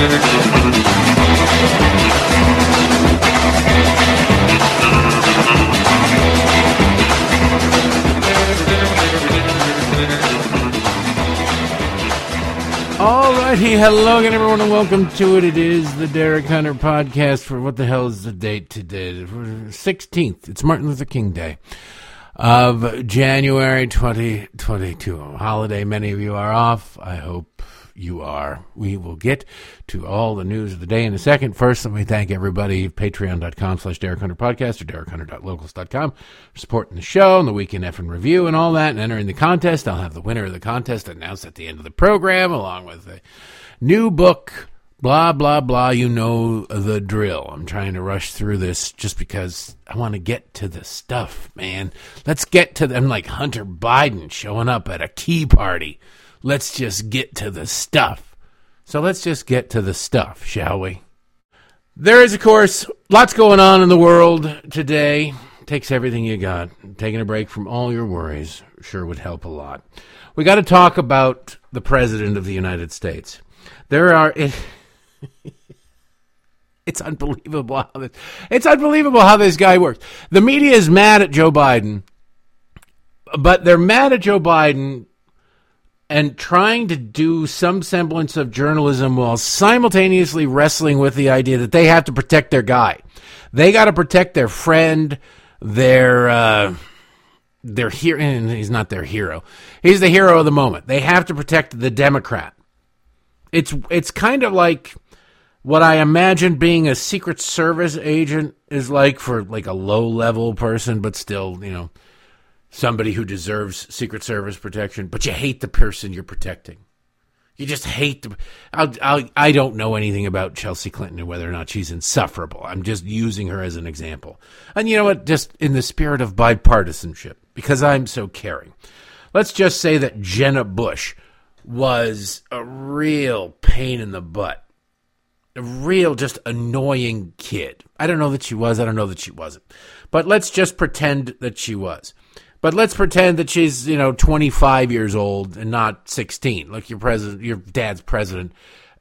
Alrighty, hello again, everyone, and welcome to it. It is the Derek Hunter podcast for what the hell is the date today? 16th. It's Martin Luther King Day of January 2022. Holiday, many of you are off. I hope you are. We will get to all the news of the day in a second. First, let me thank everybody, patreon.com slash Derek Hunter Podcast or derekhunter.locals.com for supporting the show and the Weekend F and Review and all that and entering the contest. I'll have the winner of the contest announced at the end of the program along with a new book blah blah blah you know the drill i'm trying to rush through this just because i want to get to the stuff man let's get to them like hunter biden showing up at a key party let's just get to the stuff. So let's just get to the stuff, shall we? There is, of course, lots going on in the world today. Takes everything you got. Taking a break from all your worries sure would help a lot. We got to talk about the President of the United States. There are. It, it's unbelievable how this, it's unbelievable how this guy works. The media is mad at Joe Biden, but they're mad at Joe Biden and trying to do some semblance of journalism while simultaneously wrestling with the idea that they have to protect their guy. They got to protect their friend, their uh, their hero. He's not their hero. He's the hero of the moment. They have to protect the Democrat. It's it's kind of like what I imagine being a Secret Service agent is like for like a low level person, but still, you know somebody who deserves Secret Service protection, but you hate the person you're protecting. You just hate the. I'll, I'll, I don't know anything about Chelsea Clinton and whether or not she's insufferable. I'm just using her as an example. And you know what? Just in the spirit of bipartisanship, because I'm so caring, let's just say that Jenna Bush was a real pain in the butt. A real, just annoying kid. I don't know that she was. I don't know that she wasn't. But let's just pretend that she was. But let's pretend that she's, you know, 25 years old and not 16. Like your president, your dad's president,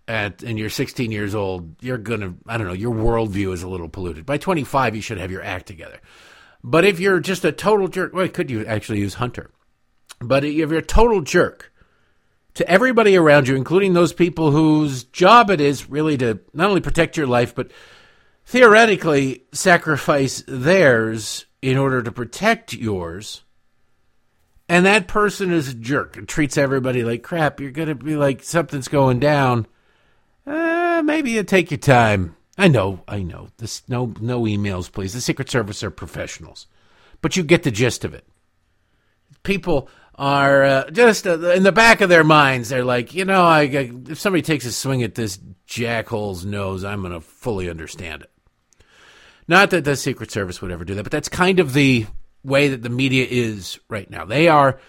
at, and you're 16 years old. You're gonna, I don't know, your worldview is a little polluted. By 25, you should have your act together. But if you're just a total jerk, well, could you actually use Hunter? But if you're a total jerk to everybody around you, including those people whose job it is really to not only protect your life, but theoretically sacrifice theirs in order to protect yours and that person is a jerk and treats everybody like crap, you're going to be like, something's going down. Uh, maybe you take your time. I know, I know. This no no emails, please. The Secret Service are professionals, but you get the gist of it. People are uh, just uh, in the back of their minds. They're like, you know, I, I, if somebody takes a swing at this jackhole's nose, I'm going to fully understand it. Not that the Secret Service would ever do that, but that's kind of the way that the media is right now. They are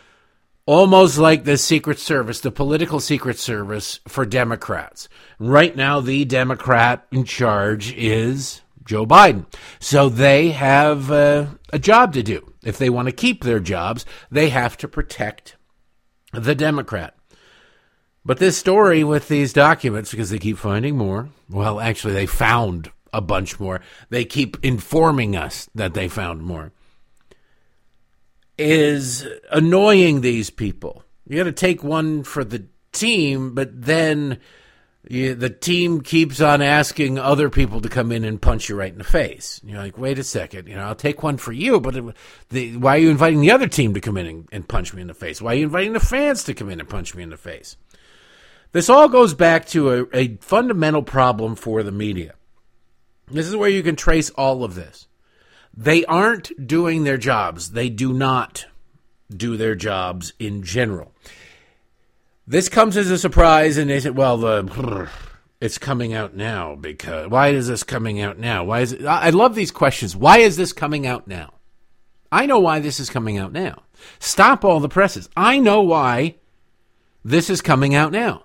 almost like the Secret Service, the political Secret Service for Democrats. Right now, the Democrat in charge is Joe Biden. So they have uh, a job to do. If they want to keep their jobs, they have to protect the Democrat. But this story with these documents, because they keep finding more, well, actually, they found a bunch more. They keep informing us that they found more is annoying these people. You got to take one for the team, but then you, the team keeps on asking other people to come in and punch you right in the face. You're like, wait a second, you know, I'll take one for you, but the, why are you inviting the other team to come in and, and punch me in the face? Why are you inviting the fans to come in and punch me in the face? This all goes back to a, a fundamental problem for the media. This is where you can trace all of this. They aren't doing their jobs. They do not do their jobs in general. This comes as a surprise, and they said, "Well, the it's coming out now because why is this coming out now? Why is it?" I love these questions. Why is this coming out now? I know why this is coming out now. Stop all the presses. I know why this is coming out now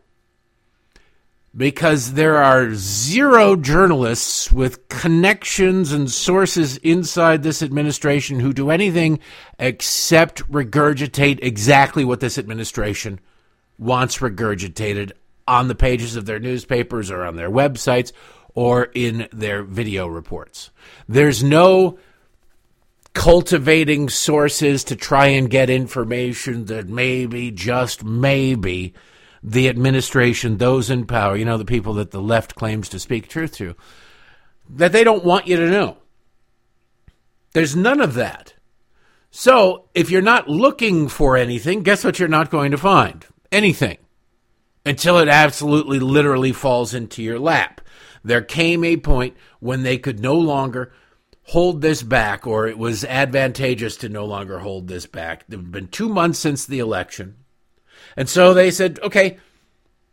because there are zero journalists with connections and sources inside this administration who do anything except regurgitate exactly what this administration wants regurgitated on the pages of their newspapers or on their websites or in their video reports. There's no cultivating sources to try and get information that maybe, just maybe, the administration, those in power, you know, the people that the left claims to speak truth to, that they don't want you to know. There's none of that. So if you're not looking for anything, guess what you're not going to find? Anything. Until it absolutely literally falls into your lap. There came a point when they could no longer hold this back, or it was advantageous to no longer hold this back. There have been two months since the election. And so they said, okay,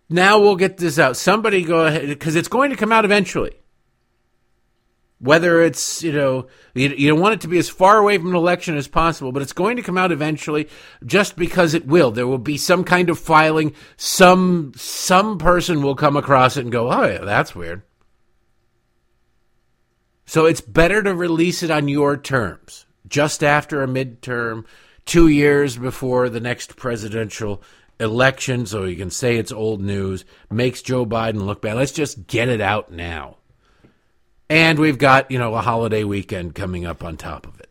now we'll get this out. Somebody go ahead, because it's going to come out eventually. Whether it's, you know, you, you want it to be as far away from an election as possible, but it's going to come out eventually just because it will. There will be some kind of filing. Some, some person will come across it and go, oh, yeah, that's weird. So it's better to release it on your terms, just after a midterm, two years before the next presidential election, so you can say it's old news, makes Joe Biden look bad. Let's just get it out now. And we've got, you know, a holiday weekend coming up on top of it.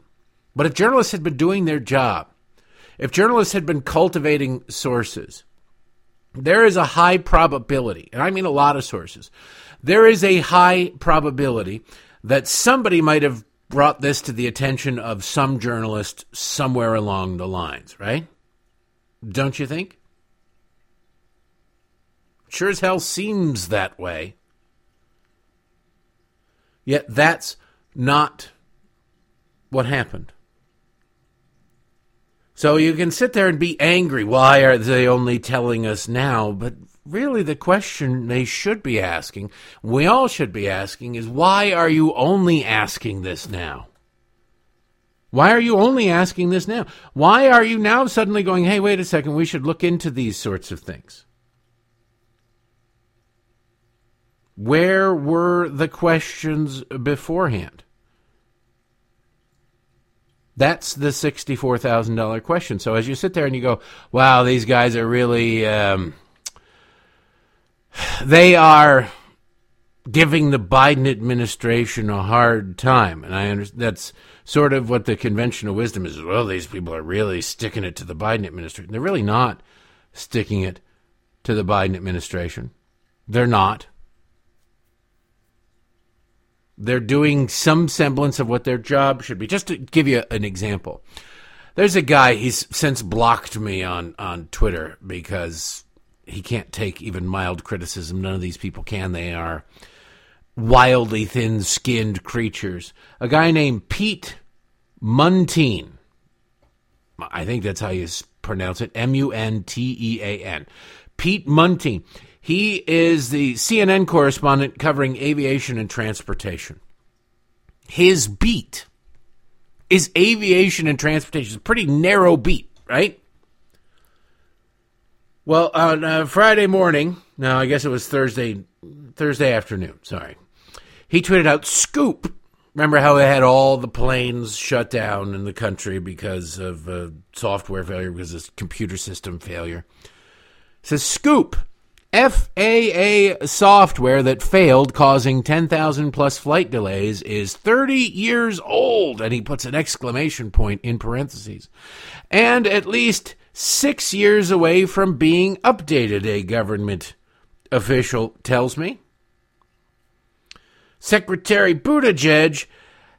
But if journalists had been doing their job, if journalists had been cultivating sources, there is a high probability, and I mean a lot of sources, there is a high probability that somebody might have brought this to the attention of some journalist somewhere along the lines, right? Don't you think? Sure as hell seems that way. Yet that's not what happened. So you can sit there and be angry. Why are they only telling us now? But really, the question they should be asking, we all should be asking, is why are you only asking this now? Why are you only asking this now? Why are you now suddenly going, hey, wait a second, we should look into these sorts of things? Where were the questions beforehand? That's the $64,000 question. So as you sit there and you go, wow, these guys are really, um, they are giving the Biden administration a hard time. And I understand that's sort of what the conventional wisdom is. Well, these people are really sticking it to the Biden administration. They're really not sticking it to the Biden administration. They're not. They're doing some semblance of what their job should be. Just to give you an example, there's a guy, he's since blocked me on, on Twitter because he can't take even mild criticism. None of these people can. They are wildly thin skinned creatures. A guy named Pete Muntean. I think that's how you pronounce it. M U N T E A N. Pete Muntean. He is the CNN correspondent covering aviation and transportation. His beat is aviation and transportation. It's a pretty narrow beat, right? Well, on uh, Friday morning, no, I guess it was Thursday, Thursday afternoon. Sorry, he tweeted out "Scoop." Remember how they had all the planes shut down in the country because of uh, software failure, because of computer system failure. It says "Scoop." FAA software that failed, causing 10,000 plus flight delays, is 30 years old. And he puts an exclamation point in parentheses. And at least six years away from being updated, a government official tells me. Secretary Buttigieg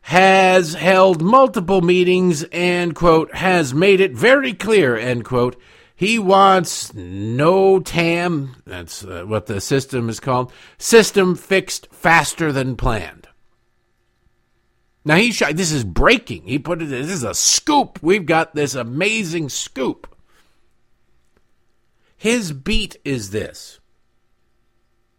has held multiple meetings and, quote, has made it very clear, end quote, he wants NOTAM, that's uh, what the system is called, system fixed faster than planned. Now he shot, this is breaking. He put it this is a scoop. We've got this amazing scoop. His beat is this.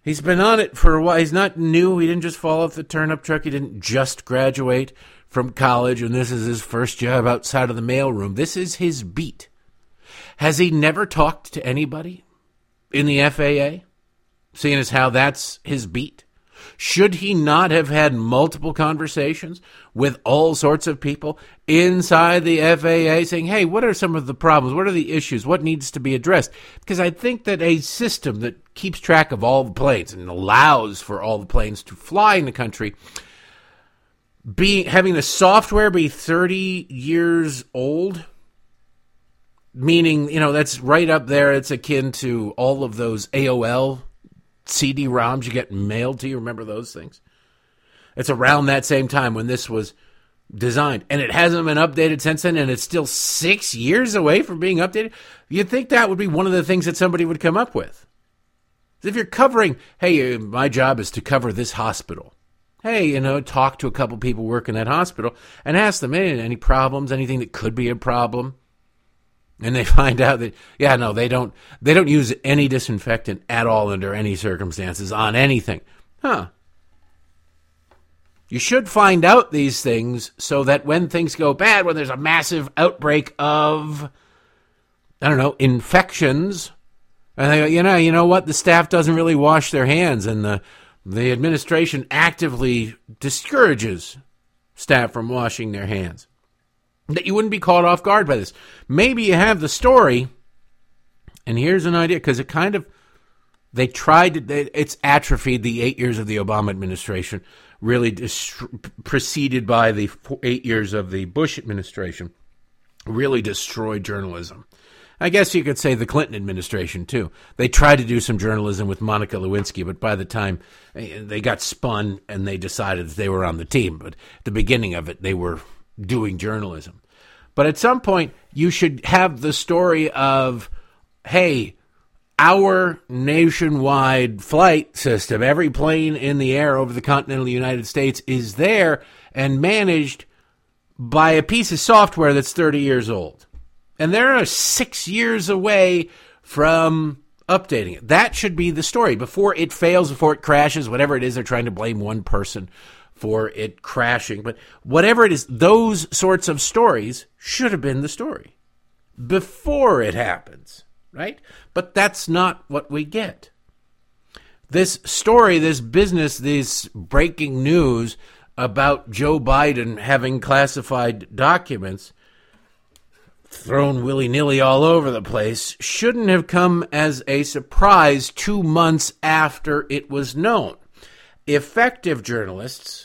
He's been on it for a while. He's not new. He didn't just fall off the turnip truck. He didn't just graduate from college and this is his first job outside of the mailroom. This is his beat. Has he never talked to anybody in the FAA, seeing as how that's his beat? Should he not have had multiple conversations with all sorts of people inside the FAA saying, hey, what are some of the problems? What are the issues? What needs to be addressed? Because I think that a system that keeps track of all the planes and allows for all the planes to fly in the country being having the software be 30 years old meaning you know that's right up there. It's akin to all of those AOL CD-ROMs you get mailed to you. Remember those things? It's around that same time when this was designed. And it hasn't been updated since then and it's still 6 years away from being updated. You'd think that would be one of the things that somebody would come up with. If you're covering hey uh, my job is to cover this hospital. Hey, you know, talk to a couple people working at hospital and ask them, hey, any problems, anything that could be a problem? And they find out that yeah, no, they don't they don't use any disinfectant at all under any circumstances on anything. Huh. You should find out these things so that when things go bad, when there's a massive outbreak of I don't know, infections, and they go, you know, you know what? The staff doesn't really wash their hands and the the administration actively discourages staff from washing their hands. That you wouldn't be caught off guard by this. Maybe you have the story, and here's an idea because it kind of they tried to, it's atrophied the eight years of the Obama administration, really preceded by the eight years of the Bush administration, really destroyed journalism. I guess you could say the Clinton administration too. They tried to do some journalism with Monica Lewinsky, but by the time eh, they got spun and they decided that they were on the team, but at the beginning of it, they were doing journalism. But at some point, you should have the story of, hey, our nationwide flight system, every plane in the air over the continental United States is there and managed by a piece of software that's 30 years old and they're six years away from updating it. That should be the story before it fails, before it crashes, whatever it is. They're trying to blame one person for it crashing, but whatever it is, those sorts of stories should have been the story before it happens, right? But that's not what we get. This story, this business, this breaking news about Joe Biden having classified documents thrown willy nilly all over the place shouldn't have come as a surprise two months after it was known. Effective journalists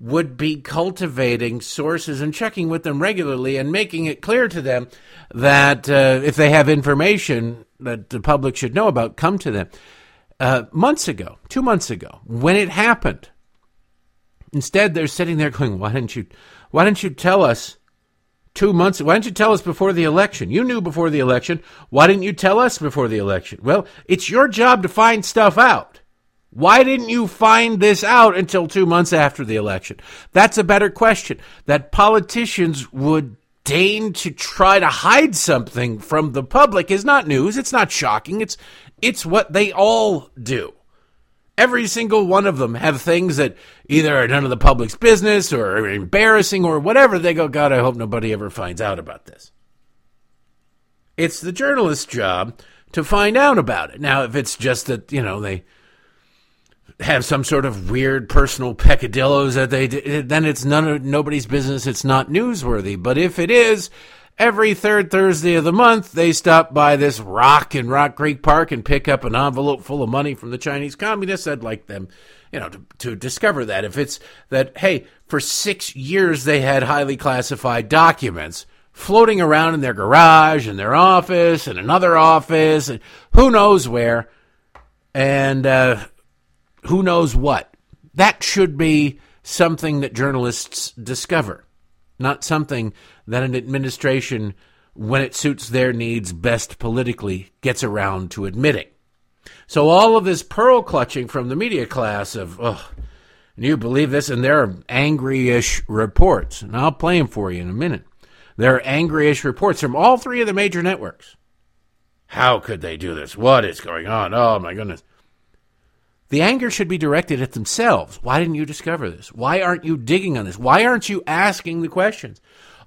would be cultivating sources and checking with them regularly and making it clear to them that uh, if they have information that the public should know about, come to them. Uh, months ago, two months ago, when it happened, instead they're sitting there going, "Why didn't you? Why didn't you tell us?" two months. Why didn't you tell us before the election? You knew before the election. Why didn't you tell us before the election? Well, it's your job to find stuff out. Why didn't you find this out until two months after the election? That's a better question. That politicians would deign to try to hide something from the public is not news. It's not shocking. It's it's what they all do. Every single one of them have things that either are none of the public's business or embarrassing or whatever. They go, God, I hope nobody ever finds out about this. It's the journalist's job to find out about it. Now, if it's just that, you know, they have some sort of weird personal peccadillos that they then it's none of nobody's business. It's not newsworthy. But if it is, every third Thursday of the month, they stop by this rock in Rock Creek Park and pick up an envelope full of money from the Chinese communists. I'd like them, you know, to, to discover that. If it's that, hey, for six years they had highly classified documents floating around in their garage, in their office, in another office, and who knows where, and uh, who knows what. That should be something that journalists discover, not something that an administration, when it suits their needs best politically, gets around to admitting. So all of this pearl clutching from the media class of, oh, you believe this? And there are angry-ish reports, and I'll play them for you in a minute. There are angry-ish reports from all three of the major networks. How could they do this? What is going on? Oh my goodness. The anger should be directed at themselves. Why didn't you discover this? Why aren't you digging on this? Why aren't you asking the questions?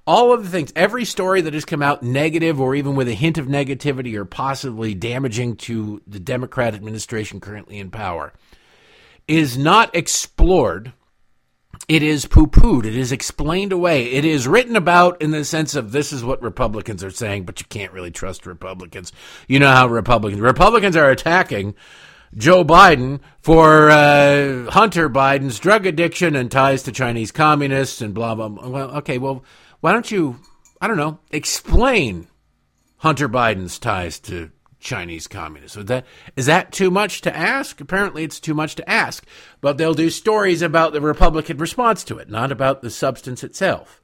all of the things, every story that has come out negative or even with a hint of negativity or possibly damaging to the Democrat administration currently in power is not explored. It is poo pooed. It is explained away. It is written about in the sense of this is what Republicans are saying, but you can't really trust Republicans. You know how Republicans Republicans are attacking Joe Biden for uh, Hunter Biden's drug addiction and ties to Chinese communists and blah blah. blah. Well, okay, well, why don't you? I don't know. Explain Hunter Biden's ties to Chinese communists. Is that is that too much to ask? Apparently, it's too much to ask. But they'll do stories about the Republican response to it, not about the substance itself.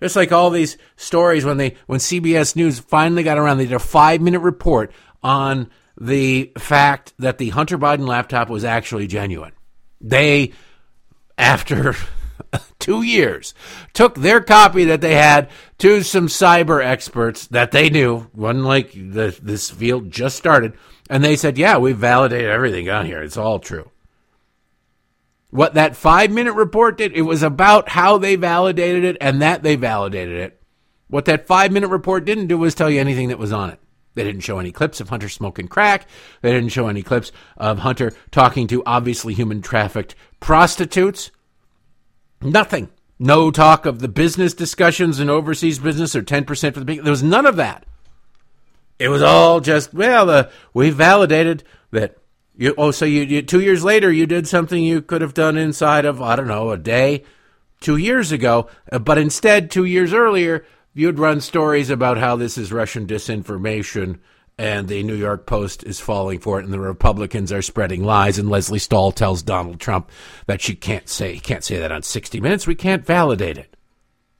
Just like all these stories when they when CBS News finally got around, they did a five minute report on the fact that the Hunter Biden laptop was actually genuine. They, after two years, took their copy that they had to some cyber experts that they knew, one like the, this field just started, and they said, Yeah, we validated everything on here. It's all true. What that five minute report did, it was about how they validated it and that they validated it. What that five minute report didn't do was tell you anything that was on it. They didn't show any clips of Hunter smoking crack. They didn't show any clips of Hunter talking to obviously human trafficked prostitutes. Nothing. No talk of the business discussions in overseas business or 10% for the people. There was none of that. It was all just, well, uh, we validated that. You, oh, so you, you two years later you did something you could have done inside of I don't know a day, two years ago, uh, but instead two years earlier you'd run stories about how this is Russian disinformation and the New York Post is falling for it and the Republicans are spreading lies and Leslie Stahl tells Donald Trump that she can't say can't say that on 60 minutes we can't validate it.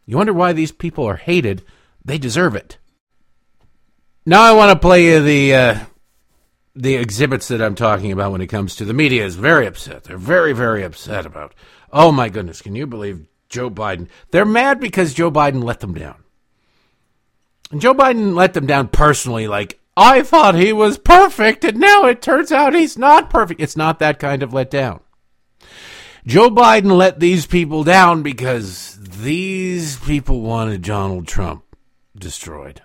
You wonder why these people are hated? They deserve it. Now I want to play you the uh, the exhibits that I'm talking about when it comes to the media is very upset. They're very very upset about. Oh my goodness, can you believe Joe Biden? They're mad because Joe Biden let them down. And Joe Biden let them down personally, like, I thought he was perfect, and now it turns out he's not perfect. It's not that kind of letdown. Joe Biden let these people down because these people wanted Donald Trump destroyed.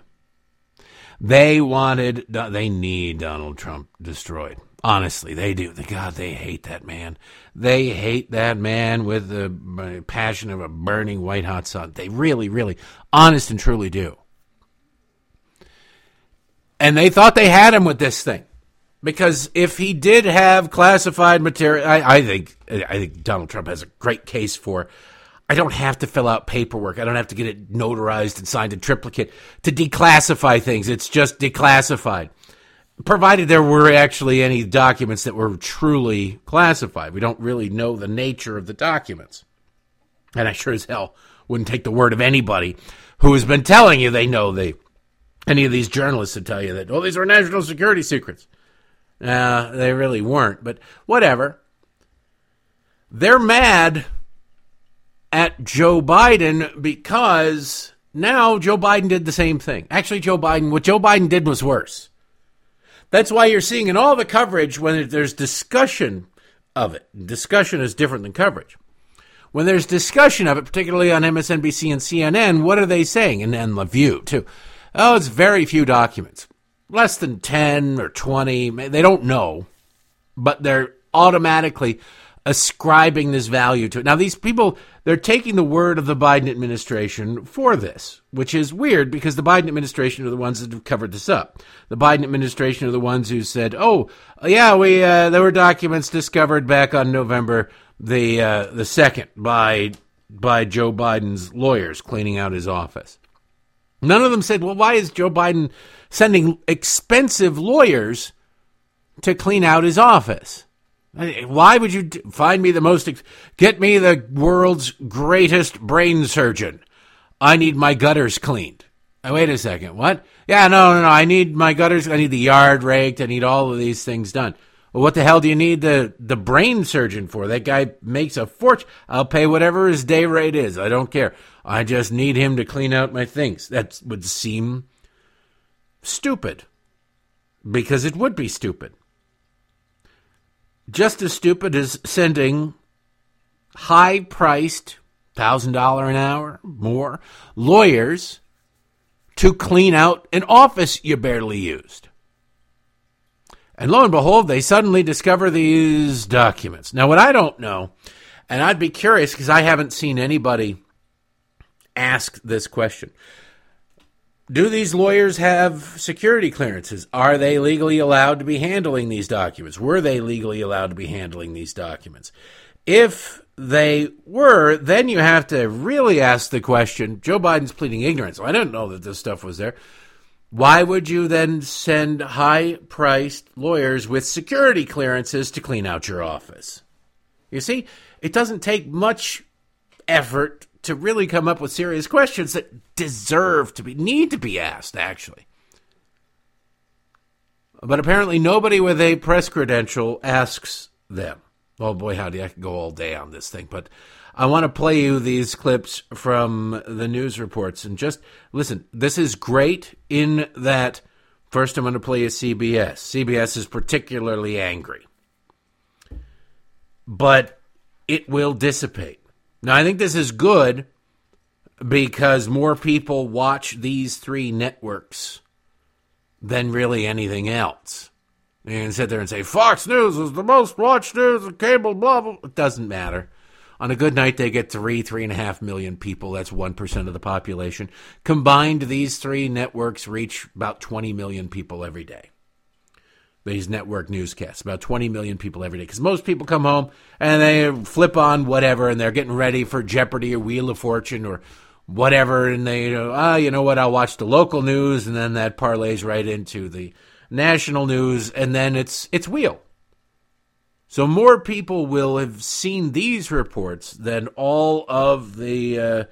They wanted, they need Donald Trump destroyed. Honestly, they do. God, they hate that man. They hate that man with the passion of a burning white hot sun. They really, really, honest and truly do and they thought they had him with this thing because if he did have classified material, I, I, think I think Donald Trump has a great case for. I don't have to fill out paperwork. I don't have to get it notarized and signed in triplicate to declassify things. It's just declassified, provided there were actually any documents that were truly classified. We don't really know the nature of the documents, and I sure as hell wouldn't take the word of anybody who has been telling you they know they any of these journalists would tell you that, oh, these are national security secrets. Uh, they really weren't, but whatever. They're mad at Joe Biden because now Joe Biden did the same thing. Actually, Joe Biden, what Joe Biden did was worse. That's why you're seeing in all the coverage when there's discussion of it. Discussion is different than coverage. When there's discussion of it, particularly on MSNBC and CNN, what are they saying? And, and The View, too. Oh, it's very few documents. Less than 10 or 20. They don't know, but they're automatically ascribing this value to it. Now, these people, they're taking the word of the Biden administration for this, which is weird because the Biden administration are the ones that have covered this up. The Biden administration are the ones who said, "Oh, yeah, we uh, there were documents discovered back on November the uh, the second by by Joe Biden's lawyers cleaning out his office." None of them said, well, why is Joe Biden sending expensive lawyers to clean out his office? Why would you find me the most, get me the world's greatest brain surgeon? I need my gutters cleaned. Oh, wait a second. What? Yeah, no, no, no. I need my gutters. I need the yard raked. I need all of these things done. What the hell do you need the, the brain surgeon for? That guy makes a fortune. I'll pay whatever his day rate is. I don't care. I just need him to clean out my things. That would seem stupid because it would be stupid. Just as stupid as sending high priced, $1,000 an hour, more, lawyers to clean out an office you barely used. And lo and behold, they suddenly discover these documents. Now, what I don't know, and I'd be curious because I haven't seen anybody ask this question. Do these lawyers have security clearances? Are they legally allowed to be handling these documents? Were they legally allowed to be handling these documents? If they were, then you have to really ask the question Joe Biden's pleading ignorance. I didn't know that this stuff was there. Why would you then send high priced lawyers with security clearances to clean out your office? You see, it doesn't take much effort to really come up with serious questions that deserve to be, need to be asked, actually. But apparently, nobody with a press credential asks them. Oh boy, howdy, I could go all day on this thing, but I want to play you these clips from the news reports and just listen. This is great in that first I'm going to play you CBS. CBS is particularly angry, but it will dissipate. Now, I think this is good because more people watch these three networks than really anything else. Can sit there and say Fox News is the most watched news of cable, blah, blah. It doesn't matter. On a good night, they get three, three and a half million people. That's 1% of the population. Combined, these three networks reach about 20 million people every day. These network newscasts, about 20 million people every day. Because most people come home and they flip on whatever and they're getting ready for Jeopardy or Wheel of Fortune or whatever. And they, ah, you know what, I'll watch the local news. And then that parlays right into the national news. And then it's, it's Wheel. So more people will have seen these reports than all of the uh,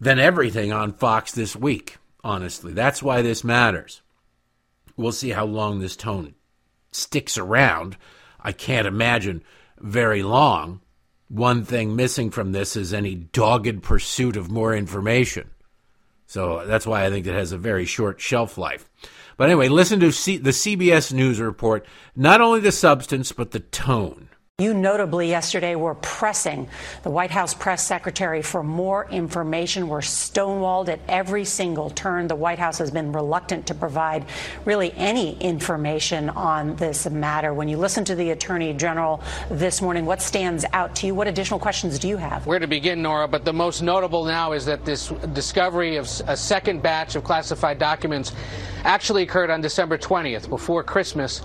than everything on Fox this week. Honestly, that's why this matters. We'll see how long this tone sticks around. I can't imagine very long. One thing missing from this is any dogged pursuit of more information. So that's why I think it has a very short shelf life. But anyway, listen to C- the CBS News report, not only the substance, but the tone. You notably yesterday were pressing the White House press secretary for more information. We're stonewalled at every single turn. The White House has been reluctant to provide really any information on this matter. When you listen to the attorney general this morning, what stands out to you? What additional questions do you have? Where to begin, Norah? But the most notable now is that this discovery of a second batch of classified documents actually occurred on December 20th, before Christmas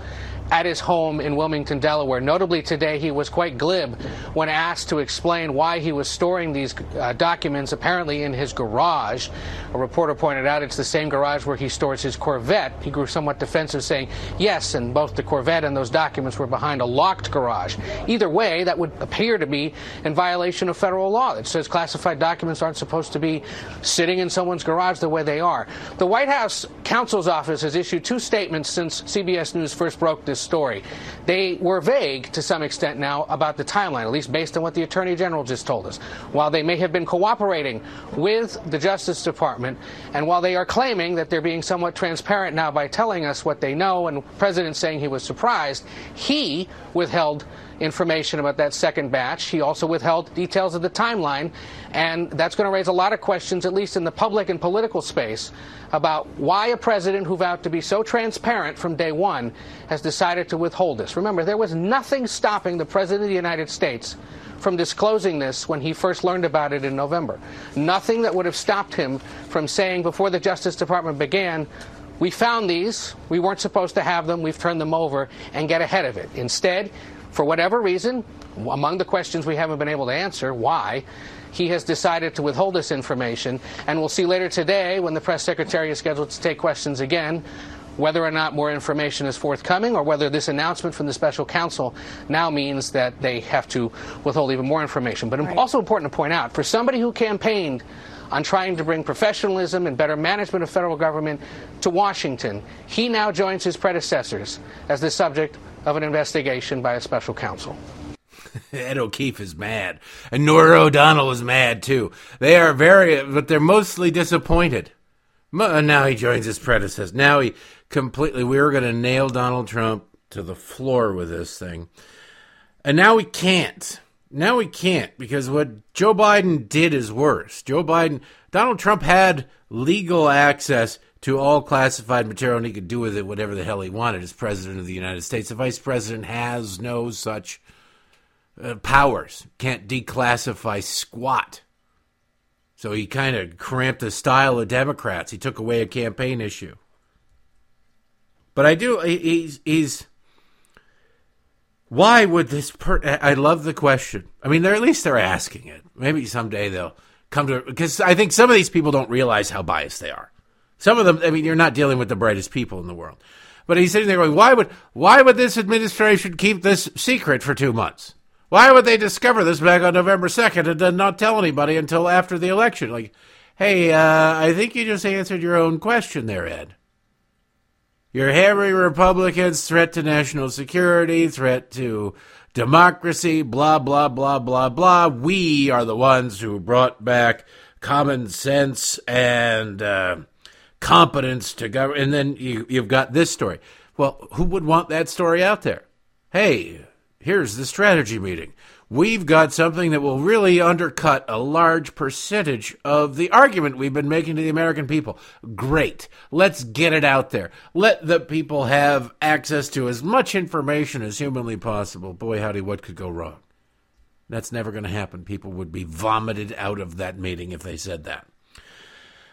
at his home in Wilmington, Delaware. Notably, today he was quite glib when asked to explain why he was storing these uh, documents apparently in his garage. A reporter pointed out it's the same garage where he stores his Corvette. He grew somewhat defensive, saying, yes, and both the Corvette and those documents were behind a locked garage. Either way, that would appear to be in violation of federal law that says classified documents aren't supposed to be sitting in someone's garage the way they are. The White House counsel's office has issued two statements since CBS News first broke this this story. They were vague to some extent now about the timeline, at least based on what the Attorney General just told us. While they may have been cooperating with the Justice Department, and while they are claiming that they're being somewhat transparent now by telling us what they know, and the President saying he was surprised, he withheld information about that second batch. He also withheld details of the timeline, and that's going to raise a lot of questions, at least in the public and political space, about why a president who vowed to be so transparent from day one has decided to withhold this. Remember, there was nothing stopping the President of the United States from disclosing this when he first learned about it in November. Nothing that would have stopped him from saying before the Justice Department began, we found these, we weren't supposed to have them, we've turned them over, and get ahead of it. Instead, for whatever reason, among the questions we haven't been able to answer, why, he has decided to withhold this information. And we'll see later today, when the press secretary is scheduled to take questions again, whether or not more information is forthcoming or whether this announcement from the special counsel now means that they have to withhold even more information. But right. also important to point out, for somebody who campaigned on trying to bring professionalism and better management of federal government to Washington, he now joins his predecessors as the subject of an investigation by a special counsel. Ed O'Keefe is mad, and Norah O'Donnell is mad too. They are very, but they're mostly disappointed. Uh, now he joins his predecessor. Now he completely. We were going to nail Donald Trump to the floor with this thing, and now we can't. Now we can't because what Joe Biden did is worse. Joe Biden, Donald Trump had legal access to all classified material and he could do with it whatever the hell he wanted as president of the United States. The vice president has no such uh, powers, can't declassify squat. So he kind of cramped the style of Democrats. He took away a campaign issue. But I do, he's, he's, why would this per, I love the question. I mean, they're at least they're asking it. Maybe someday they'll come to, because I think some of these people don't realize how biased they are. Some of them, I mean, you're not dealing with the brightest people in the world. But he's sitting there going, why would, why would this administration keep this secret for two months? Why would they discover this back on November 2nd and then not tell anybody until after the election? Like, hey, uh, I think you just answered your own question there, Ed. Your hairy Republicans, threat to national security, threat to democracy, blah, blah, blah, blah, blah. We are the ones who brought back common sense and uh, competence to govern. And then you, you've got this story. Well, who would want that story out there? Hey, here's the strategy meeting. We've got something that will really undercut a large percentage of the argument we've been making to the American people. Great. Let's get it out there. Let the people have access to as much information as humanly possible. Boy, howdy, what could go wrong? That's never going to happen. People would be vomited out of that meeting if they said that.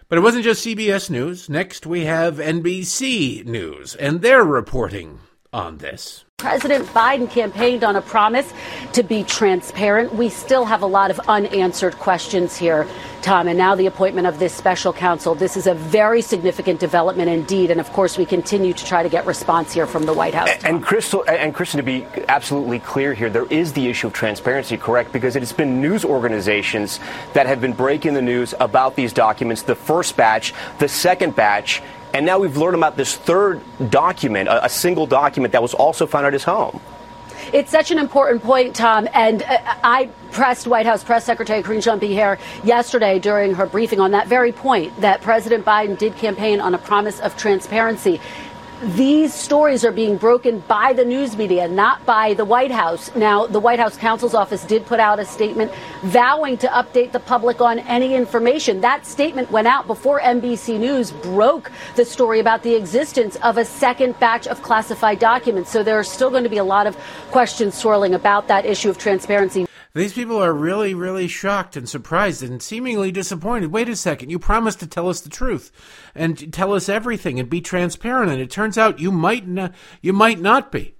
But it wasn't just CBS News. Next, we have NBC News, and they're reporting on this. President Biden campaigned on a promise to be transparent. We still have a lot of unanswered questions here, Tom. And now the appointment of this special counsel. This is a very significant development indeed. And of course, we continue to try to get response here from the White House. Tom. And Crystal and Kristen, to be absolutely clear here, there is the issue of transparency, correct? Because it has been news organizations that have been breaking the news about these documents. The first batch, the second batch. And now we've learned about this third document, a, a single document that was also found at his home. It's such an important point, Tom. And uh, I pressed White House Press Secretary Karine Jean-Pierre yesterday during her briefing on that very point that President Biden did campaign on a promise of transparency these stories are being broken by the news media, not by the White House. Now, the White House counsel's office did put out a statement vowing to update the public on any information. That statement went out before NBC News broke the story about the existence of a second batch of classified documents. So there are still going to be a lot of questions swirling about that issue of transparency. These people are really, really shocked and surprised and seemingly disappointed. Wait a second, you promised to tell us the truth and tell us everything and be transparent, and it turns out you might not, you might not be.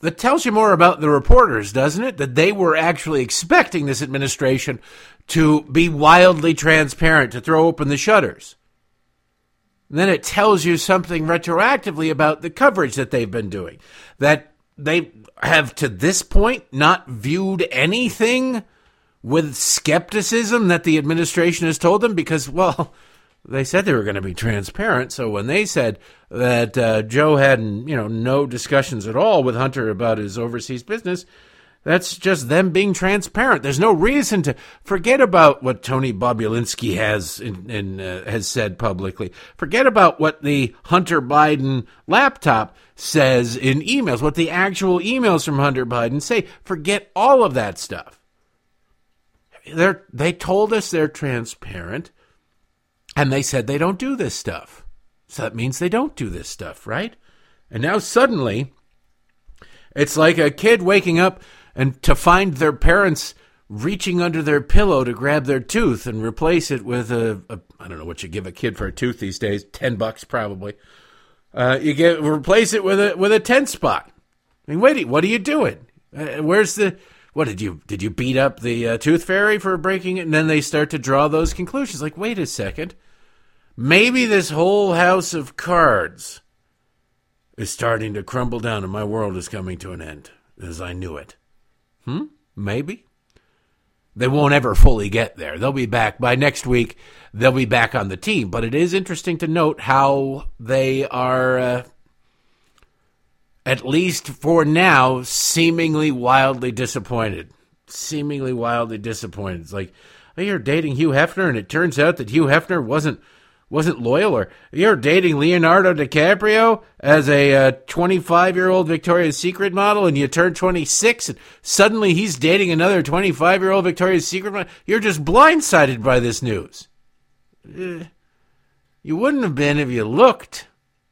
That tells you more about the reporters, doesn't it? That they were actually expecting this administration to be wildly transparent, to throw open the shutters. And then it tells you something retroactively about the coverage that they've been doing. That they have to this point not viewed anything with skepticism that the administration has told them because, well, they said they were going to be transparent. So when they said that uh, Joe had, you know, no discussions at all with Hunter about his overseas business, that's just them being transparent. There's no reason to forget about what Tony Bobulinski has in, in, uh, has said publicly. Forget about what the Hunter Biden laptop says in emails, what the actual emails from Hunter Biden say. Forget all of that stuff. They're, they told us they're transparent, and they said they don't do this stuff. So that means they don't do this stuff, right? And now suddenly, it's like a kid waking up and to find their parents reaching under their pillow to grab their tooth and replace it with a a I don't know what you give a kid for a tooth these days, ten bucks probably. Uh, you get replace it with a with a ten spot. I mean, wait, what are you doing? Uh, where's the what did you did you beat up the uh, tooth fairy for breaking it? And then they start to draw those conclusions. Like, wait a second, maybe this whole house of cards is starting to crumble down, and my world is coming to an end, as I knew it. Hmm? Maybe. They won't ever fully get there. They'll be back by next week. They'll be back on the team. But it is interesting to note how they are, uh, at least for now, seemingly wildly disappointed. Seemingly wildly disappointed. It's like, oh, you're dating Hugh Hefner, and it turns out that Hugh Hefner wasn't wasn't loyal, or you're dating Leonardo DiCaprio as a 25 uh, year old Victoria's Secret model, and you turn 26, and suddenly he's dating another 25 year old Victoria's Secret model. You're just blindsided by this news. Uh, You wouldn't have been if you looked.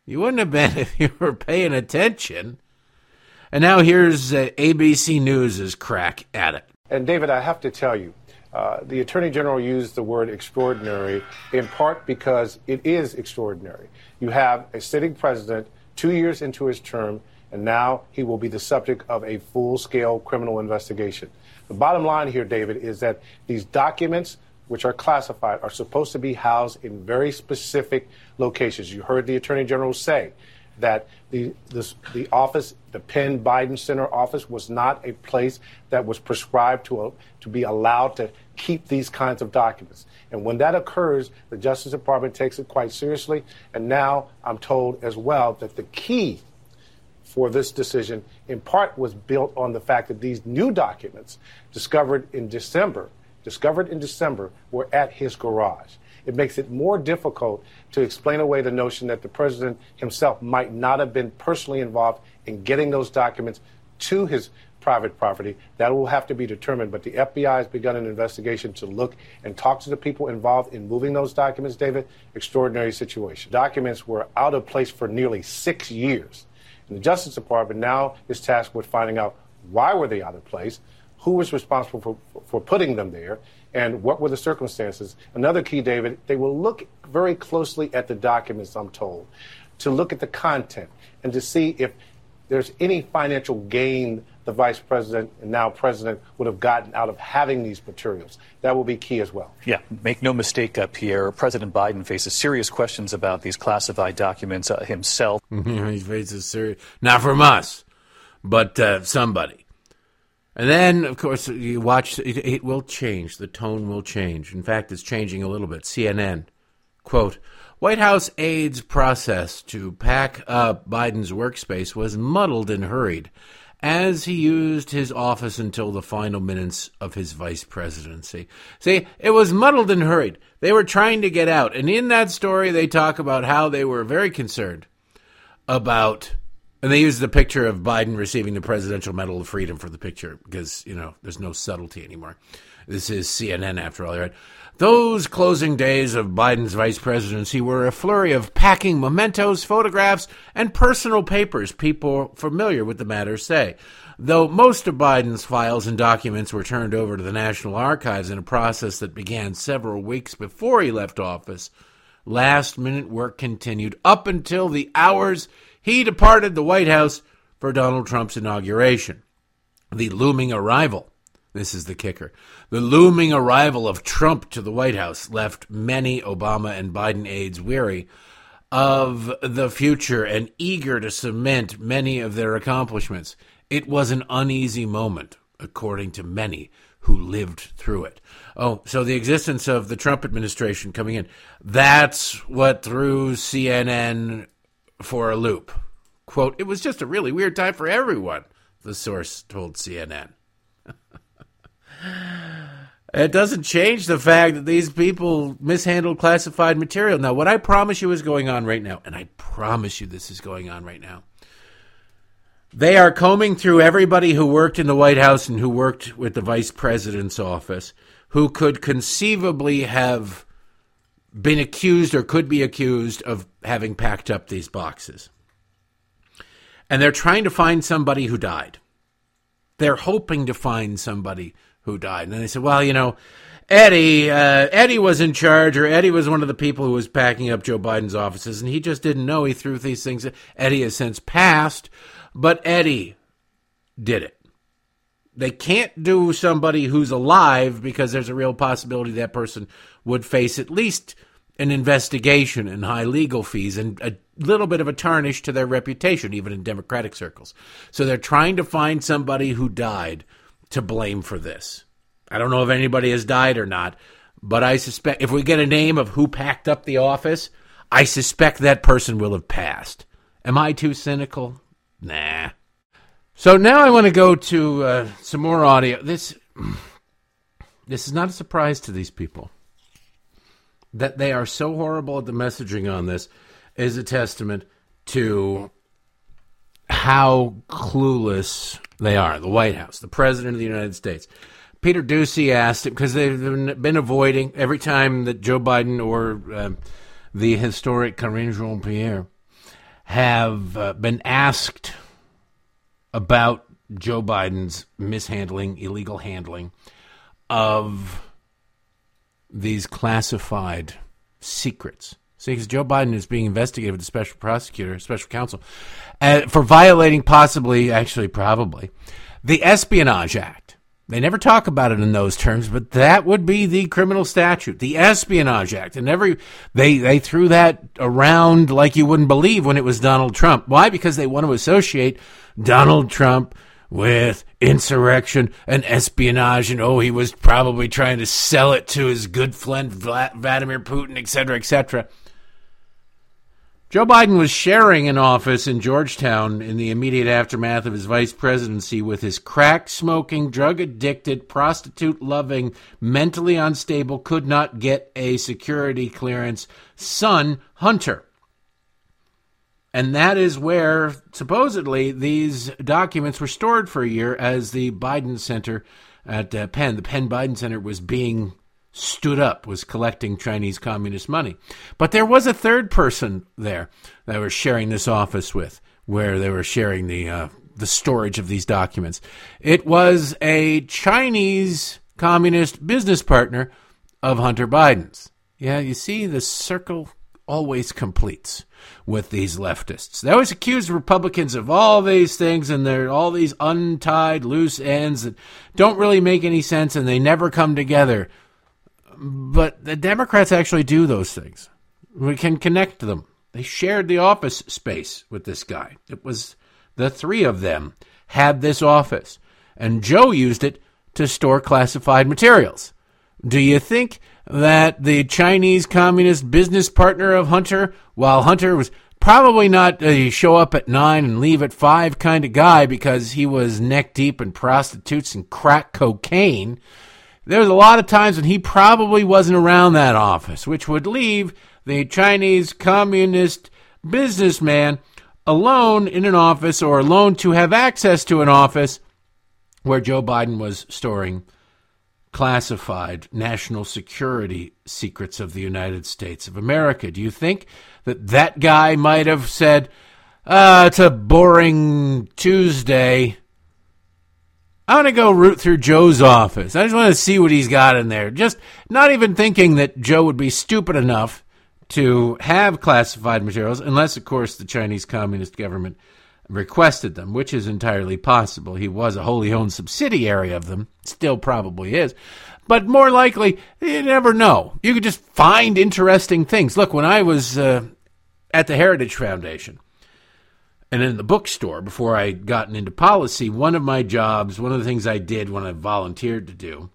You wouldn't have been if you were paying attention. And now here's uh, ABC News' crack at it. And David, I have to tell you, uh, the Attorney General used the word extraordinary in part because it is extraordinary. You have a sitting president two years into his term, and now he will be the subject of a full scale criminal investigation. The bottom line here, David, is that these documents, which are classified, are supposed to be housed in very specific locations. You heard the Attorney General say that the, this, the office, the Penn Biden Center office, was not a place that was prescribed to, a, to be allowed to keep these kinds of documents. And when that occurs, the Justice Department takes it quite seriously. And now I'm told as well that the key for this decision, in part, was built on the fact that these new documents discovered in December, discovered in December, were at his garage it makes it more difficult to explain away the notion that the president himself might not have been personally involved in getting those documents to his private property. That will have to be determined. But the FBI has begun an investigation to look and talk to the people involved in moving those documents, David. Extraordinary situation. Documents were out of place for nearly six years. And the Justice Department now is tasked with finding out why were they out of place, who was responsible for, for putting them there, and what were the circumstances. Another key, David, they will look very closely at the documents, I'm told, to look at the content and to see if there's any financial gain the vice president and now president would have gotten out of having these materials. That will be key as well. Yeah, make no mistake, up Pierre. President Biden faces serious questions about these classified documents uh, himself. he faces serious, not from us, but uh, somebody. And then, of course, you watch, it, it, will change. The tone will change. In fact, it's changing a little bit. CNN, quote, White House aides' process to pack up Biden's workspace was muddled and hurried as he used his office until the final minutes of his vice presidency. See, it was muddled and hurried. They were trying to get out. And in that story, they talk about how they were very concerned about and they use the picture of Biden receiving the Presidential Medal of Freedom for the picture because, you know, there's no subtlety anymore. This is CNN after all, right? Those closing days of Biden's vice presidency were a flurry of packing mementos, photographs, and personal papers people familiar with the matter say. Though most of Biden's files and documents were turned over to the National Archives in a process that began several weeks before he left office, last minute work continued up until the hours he departed the White House for Donald Trump's inauguration. The looming arrival, this is the kicker, the looming arrival of Trump to the White House left many Obama and Biden aides weary of the future and eager to cement many of their accomplishments. It was an uneasy moment, according to many who lived through it. Oh, so the existence of the Trump administration coming in, that's what threw CNN for a loop. Quote, it was just a really weird time for everyone, the source told CNN. it doesn't change the fact that these people mishandled classified material. Now, what I promise you is going on right now, and I promise you this is going on right now. They are combing through everybody who worked in the White House and who worked with the vice president's office who could conceivably have been accused or could be accused of having packed up these boxes. And they're trying to find somebody who died. They're hoping to find somebody who died. And they said, well, you know, Eddie, uh, Eddie was in charge, or Eddie was one of the people who was packing up Joe Biden's offices, and he just didn't know. He threw these things. Eddie has since passed, but Eddie did it. They can't do somebody who's alive because there's a real possibility that person would face at least an investigation and high legal fees and a little bit of a tarnish to their reputation, even in Democratic circles. So they're trying to find somebody who died to blame for this. I don't know if anybody has died or not, but I suspect if we get a name of who packed up the office, I suspect that person will have passed. Am I too cynical? Nah. So now I want to go to uh, some more audio. This this is not a surprise to these people. That they are so horrible at the messaging on this is a testament to how clueless they are. The White House, the President of the United States. Peter Doocy asked it because they've been avoiding every time that Joe Biden or uh, the historic Karine Jean Pierre, have uh, been asked about Joe Biden's mishandling, illegal handling of these classified secrets. See, because Joe Biden is being investigated with the special prosecutor, special counsel, uh, for violating possibly, actually, probably, the Espionage Act. They never talk about it in those terms, but that would be the criminal statute, the Espionage Act. And every they they threw that around like you wouldn't believe when it was Donald Trump. Why? Because they want to associate Donald Trump with insurrection and espionage, and oh, he was probably trying to sell it to his good friend Vladimir Putin, etc., etc. Joe Biden was sharing an office in Georgetown in the immediate aftermath of his vice presidency with his crack smoking, drug addicted, prostitute loving, mentally unstable, could not get a security clearance son, Hunter. And that is where supposedly these documents were stored for a year as the Biden Center at uh, Penn, the Penn Biden Center, was being stood up, was collecting Chinese communist money. But there was a third person there that was sharing this office with, where they were sharing the uh, the storage of these documents. It was a Chinese communist business partner of Hunter Biden's. Yeah, you see, the circle always completes with these leftists. They always accuse Republicans of all these things, and they're all these untied loose ends that don't really make any sense, and they never come together. But the Democrats actually do those things. We can connect them. They shared the office space with this guy. It was the three of them had this office, and Joe used it to store classified materials. Do you think that the Chinese communist business partner of Hunter, while Hunter was probably not a show up at nine and leave at five kind of guy because he was neck deep in prostitutes and crack cocaine, there was a lot of times when he probably wasn't around that office, which would leave the Chinese communist businessman alone in an office or alone to have access to an office where Joe Biden was storing classified national security secrets of the United States of America. Do you think that that guy might have said, uh, it's a boring Tuesday. I want to go root through Joe's office. I just want to see what he's got in there. Just not even thinking that Joe would be stupid enough to have classified materials, unless, of course, the Chinese Communist government requested them, which is entirely possible. He was a wholly owned subsidiary of them, still probably is. But more likely, you never know. You could just find interesting things. Look, when I was uh, at the Heritage Foundation, and in the bookstore before I gotten into policy, one of my jobs, one of the things I did when I volunteered to do,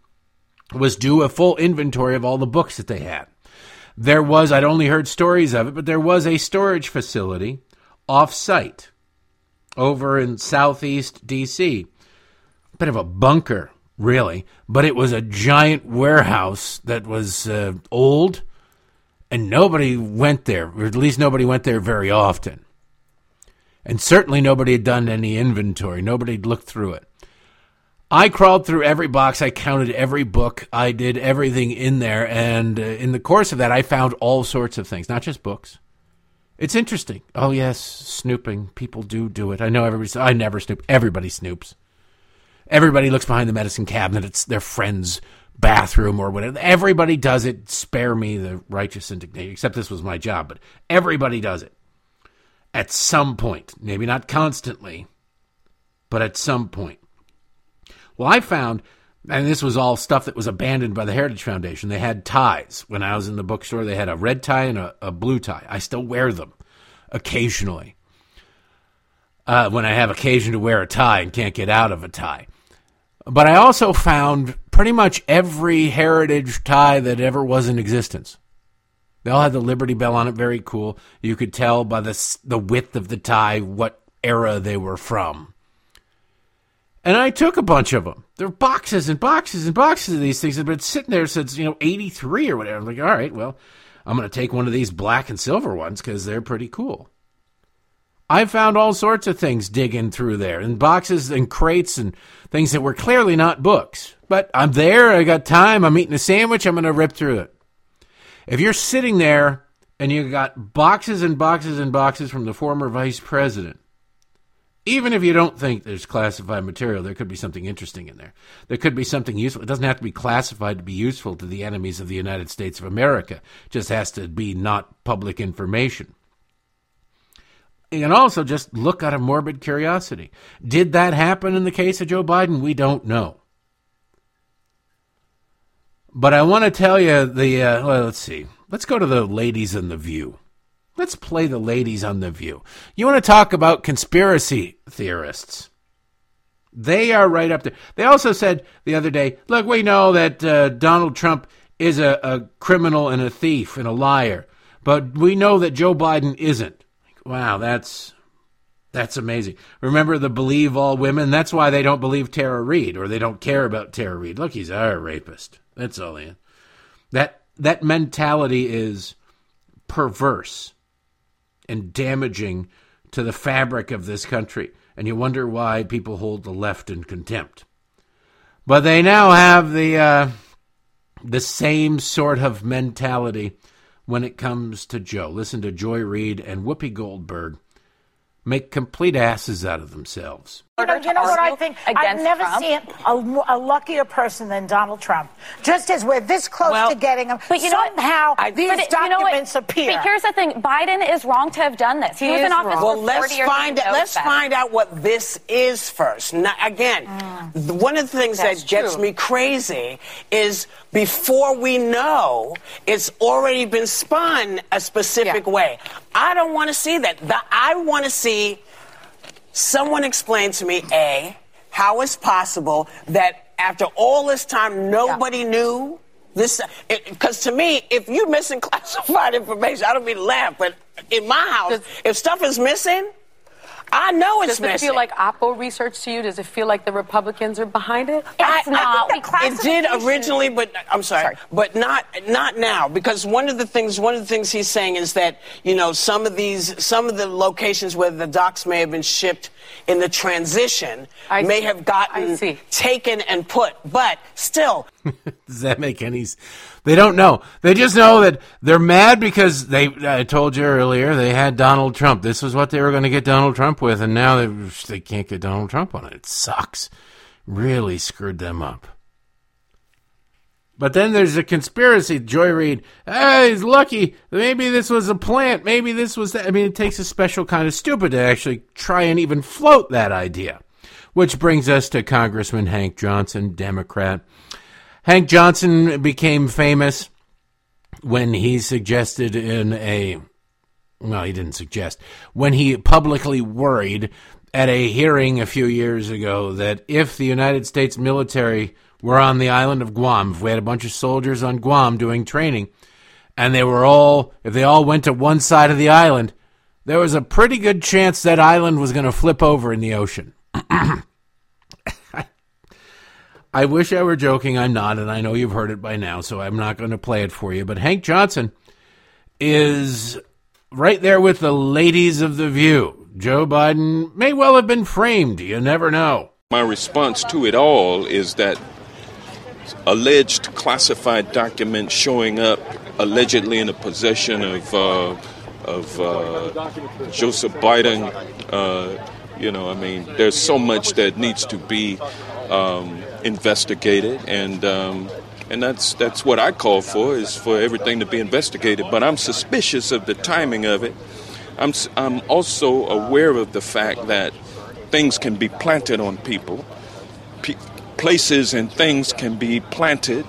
was do a full inventory of all the books that they had. There was, I'd only heard stories of it, but there was a storage facility off site over in southeast DC. Bit of a bunker, really, but it was a giant warehouse that was uh, old, and nobody went there, or at least nobody went there very often. And certainly nobody had done any inventory. Nobody had looked through it. I crawled through every box. I counted every book. I did everything in there. And uh, in the course of that, I found all sorts of things, not just books. It's interesting. Oh, yes, snooping. People do do it. I know everybody. I never snoop. Everybody snoops. Everybody looks behind the medicine cabinet. It's their friend's bathroom or whatever. Everybody does it. Spare me the righteous indignation. Except this was my job, but everybody does it at some point. Maybe not constantly, but at some point. Well, I found, and this was all stuff that was abandoned by the Heritage Foundation. They had ties. When I was in the bookstore, they had a red tie and a, a blue tie. I still wear them occasionally. Uh, when I have occasion to wear a tie and can't get out of a tie. But I also found pretty much every heritage tie that ever was in existence. They all had the Liberty Bell on it, very cool. You could tell by the the width of the tie what era they were from. And I took a bunch of them. There are boxes and boxes and boxes of these things that have been sitting there since you know '83 or whatever. I'm like, all right, well, I'm going to take one of these black and silver ones because they're pretty cool. I found all sorts of things digging through there, and boxes and crates and things that were clearly not books. But I'm there. I got time. I'm eating a sandwich. I'm going to rip through it. If you're sitting there and you got boxes and boxes and boxes from the former vice president. Even if you don't think there's classified material, there could be something interesting in there. There could be something useful. It doesn't have to be classified to be useful to the enemies of the United States of America. It just has to be not public information. And also just look out of morbid curiosity. Did that happen in the case of Joe Biden? We don't know. But I want to tell you the, uh, well, let's see. Let's go to the ladies in the view. Let's play the ladies on the view. You want to talk about conspiracy theorists? They are right up there. They also said the other day, look, we know that uh, Donald Trump is a, a criminal and a thief and a liar, but we know that Joe Biden isn't. Wow, that's that's amazing. Remember the believe all women? That's why they don't believe Tara Reade or they don't care about Tara Reade. Look, he's a rapist. That's all he is. That that mentality is perverse and damaging to the fabric of this country. And you wonder why people hold the left in contempt. But they now have the uh, the same sort of mentality when it comes to Joe. Listen to Joy Reid and Whoopi Goldberg make complete asses out of themselves. You know, you know what I think? I've never Trump? seen a, a, luckier person than Donald Trump. Just as we're this close well, to getting him, but you somehow know these but documents you know appear. But here's the thing: Biden is wrong to have done this. He, he was in office well, for 40 let's years. Find out, let's find out what this is first. Now, again, mm. one of the things That's that gets true. me crazy is before we know, it's already been spun a specific yeah. way. I don't want to see that. The, I want to see someone explain to me, A, how it's possible that after all this time nobody yeah. knew this because to me if you're missing classified information i don't mean to laugh but in my house if stuff is missing I know it's Does it missing. feel like Oppo research to you? Does it feel like the Republicans are behind it? It's I, not. I it did originally, but I'm sorry, sorry, but not not now because one of the things one of the things he's saying is that you know some of these some of the locations where the docs may have been shipped in the transition I may see. have gotten taken and put, but still. Does that make any? They don't know. They just know that they're mad because they. I told you earlier they had Donald Trump. This was what they were going to get Donald Trump with, and now they they can't get Donald Trump on it. It sucks. Really screwed them up. But then there's a conspiracy. Joy Reid, he's lucky. Maybe this was a plant. Maybe this was that. I mean, it takes a special kind of stupid to actually try and even float that idea. Which brings us to Congressman Hank Johnson, Democrat. Hank Johnson became famous when he suggested in a well, he didn't suggest when he publicly worried at a hearing a few years ago that if the United States military were on the island of Guam, if we had a bunch of soldiers on Guam doing training, and they were all, if they all went to one side of the island, there was a pretty good chance that island was going to flip over in the ocean. I wish I were joking. I'm not, and I know you've heard it by now, so I'm not going to play it for you. But Hank Johnson is right there with the ladies of the view. Joe Biden may well have been framed. You never know. My response to it all is that alleged classified documents showing up allegedly in the possession of uh, of uh, Joseph Biden. Uh, you know, I mean, there's so much that needs to be um, investigated, and um, and that's that's what I call for is for everything to be investigated. But I'm suspicious of the timing of it. I'm I'm also aware of the fact that things can be planted on people. P- places and things can be planted.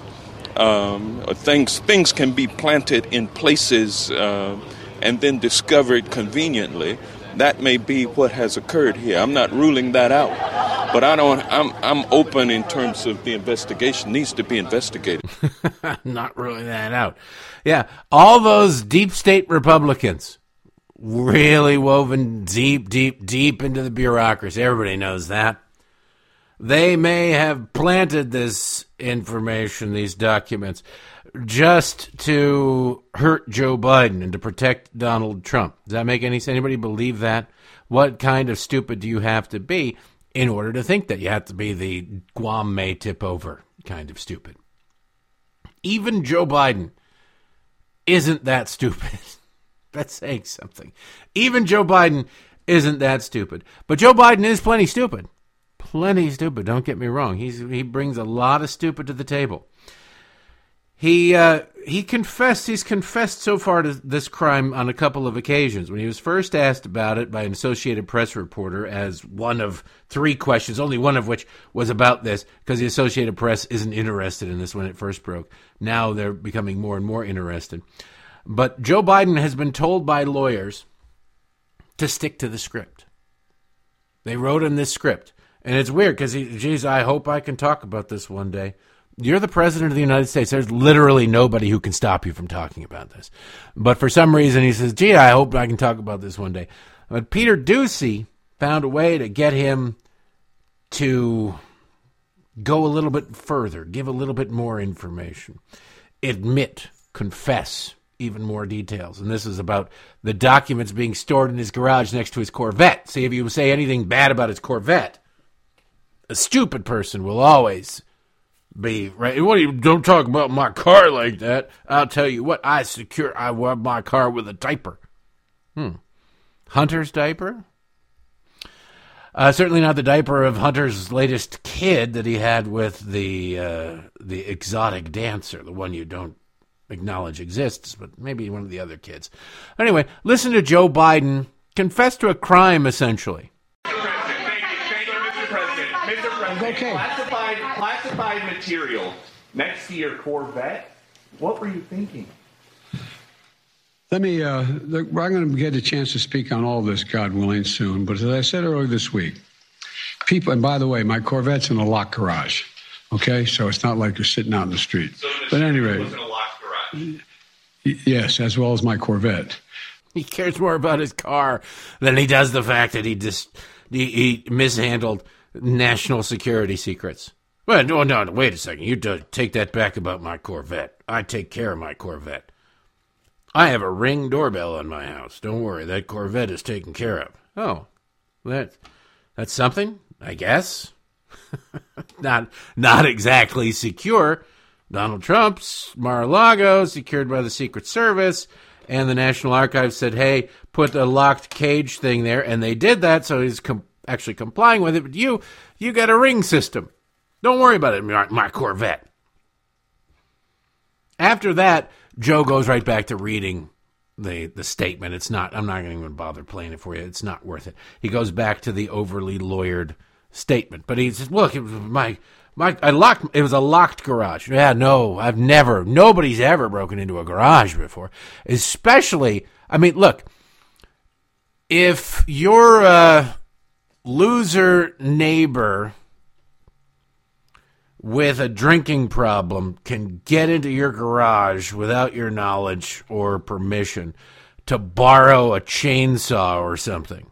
Um, things things can be planted in places uh, and then discovered conveniently that may be what has occurred here. I'm not ruling that out, but I don't. I'm I'm open in terms of the investigation needs to be investigated. not ruling that out. Yeah, all those deep state Republicans really woven deep, deep, deep into the bureaucracy. Everybody knows that. They may have planted this information, these documents, just to hurt Joe Biden and to protect Donald Trump. Does that make any sense? Anybody believe that? What kind of stupid do you have to be in order to think that you have to be the Guam may tip over kind of stupid? Even Joe Biden isn't that stupid. That's saying something. Even Joe Biden isn't that stupid. But Joe Biden is plenty stupid. Plenty stupid, don't get me wrong. He's, he brings a lot of stupid to the table. He uh, he confessed. He's confessed so far to this crime on a couple of occasions. When he was first asked about it by an Associated Press reporter, as one of three questions, only one of which was about this, because the Associated Press isn't interested in this when it first broke. Now they're becoming more and more interested. But Joe Biden has been told by lawyers to stick to the script. They wrote in this script, and it's weird because, geez, I hope I can talk about this one day. You're the president of the United States. There's literally nobody who can stop you from talking about this. But for some reason, he says, gee, I hope I can talk about this one day. But Peter Doocy found a way to get him to go a little bit further, give a little bit more information, admit, confess even more details. And this is about the documents being stored in his garage next to his Corvette. See, if you say anything bad about his Corvette, a stupid person will always be right. What do you don't talk about my car like that? I'll tell you what. I secure. I wear my car with a diaper. Hmm. Hunter's diaper. Uh, certainly not the diaper of Hunter's latest kid that he had with the uh, the exotic dancer, the one you don't acknowledge exists, but maybe one of the other kids. Anyway, listen to Joe Biden confess to a crime, essentially. Okay. Classified, classified material next to your Corvette. What were you thinking? Let me, uh, look, I'm going to get a chance to speak on all this, God willing, soon. But as I said earlier this week, people, and by the way, my Corvette's in a locked garage. Okay, so it's not like you're sitting out in the street. So but anyway, yes, as well as my Corvette. He cares more about his car than he does the fact that he just he, he mishandled national security secrets. Well, no, no, wait a second. You take that back about my Corvette. I take care of my Corvette. I have a ring doorbell on my house. Don't worry, that Corvette is taken care of. Oh, that that's something, I guess. not not exactly secure. Donald Trump's Mar-a-Lago secured by the Secret Service, and the National Archives said, "Hey, put a locked cage thing there," and they did that. So he's com- actually complying with it. But you, you got a ring system. Don't worry about it, my, Corvette. After that, Joe goes right back to reading the the statement. It's not. I'm not going to even bother playing it for you. It's not worth it. He goes back to the overly lawyered statement, but he says, "Look, it was my." My, I locked. It was a locked garage. Yeah, no, I've never. Nobody's ever broken into a garage before. Especially, I mean, look. If you're uh, loser neighbor with a drinking problem can get into your garage without your knowledge or permission to borrow a chainsaw or something.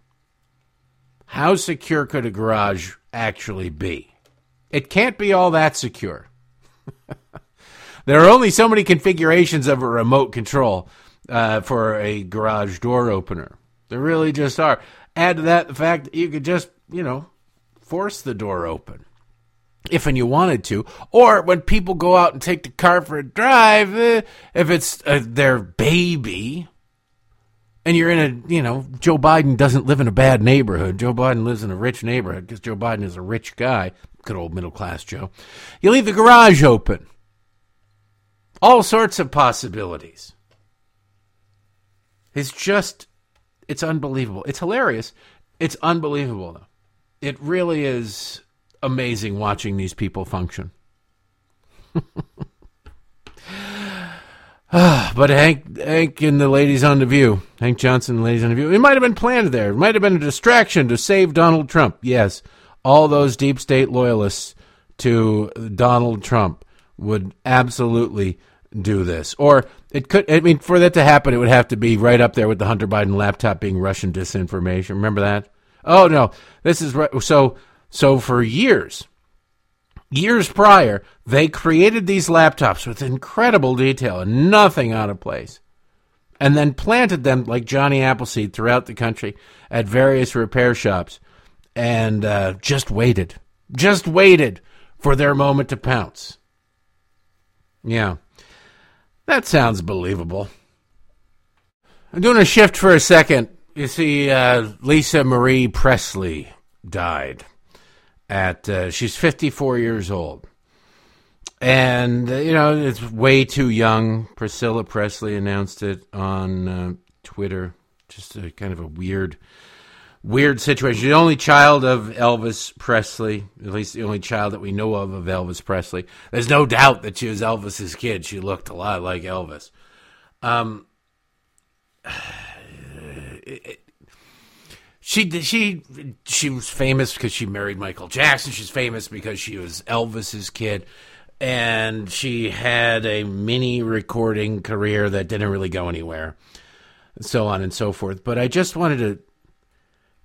How secure could a garage actually be? It can't be all that secure. there are only so many configurations of a remote control uh, for a garage door opener. There really just are. Add to that the fact that you could just, you know, force the door open if and you wanted to, or when people go out and take the car for a drive, eh, if it's uh, their baby, and you're in a, you know, Joe Biden doesn't live in a bad neighborhood. Joe Biden lives in a rich neighborhood because Joe Biden is a rich guy. Good old middle class Joe. You leave the garage open. All sorts of possibilities. It's just it's unbelievable. It's hilarious. It's unbelievable, though. It really is amazing watching these people function. Ah, but Hank, Hank and the ladies on the View, Hank Johnson and the ladies on the View, it might have been planned there. It might have been a distraction to save Donald Trump. Yes, all those deep state loyalists to Donald Trump would absolutely do this. Or it could, I mean, for that to happen, it would have to be right up there with the Hunter Biden laptop being Russian disinformation. Remember that? Oh, no. This is right. So, so for years, years prior, they created these laptops with incredible detail and nothing out of place. And then planted them like Johnny Appleseed throughout the country at various repair shops and uh, just waited. Just waited for their moment to pounce. Yeah. That sounds believable. I'm doing a shift for a second. You see, uh, Lisa Marie Presley died at, uh, she's 54 years old. And, uh, you know, it's way too young. Priscilla Presley announced it on uh, Twitter. Just a kind of a weird, weird situation. She's the only child of Elvis Presley, at least the only child that we know of of Elvis Presley. There's no doubt that she was Elvis's kid. She looked a lot like Elvis. Um, it, she she she was famous because she married Michael Jackson. She's famous because she was Elvis's kid, and she had a mini recording career that didn't really go anywhere, so on and so forth. But I just wanted to.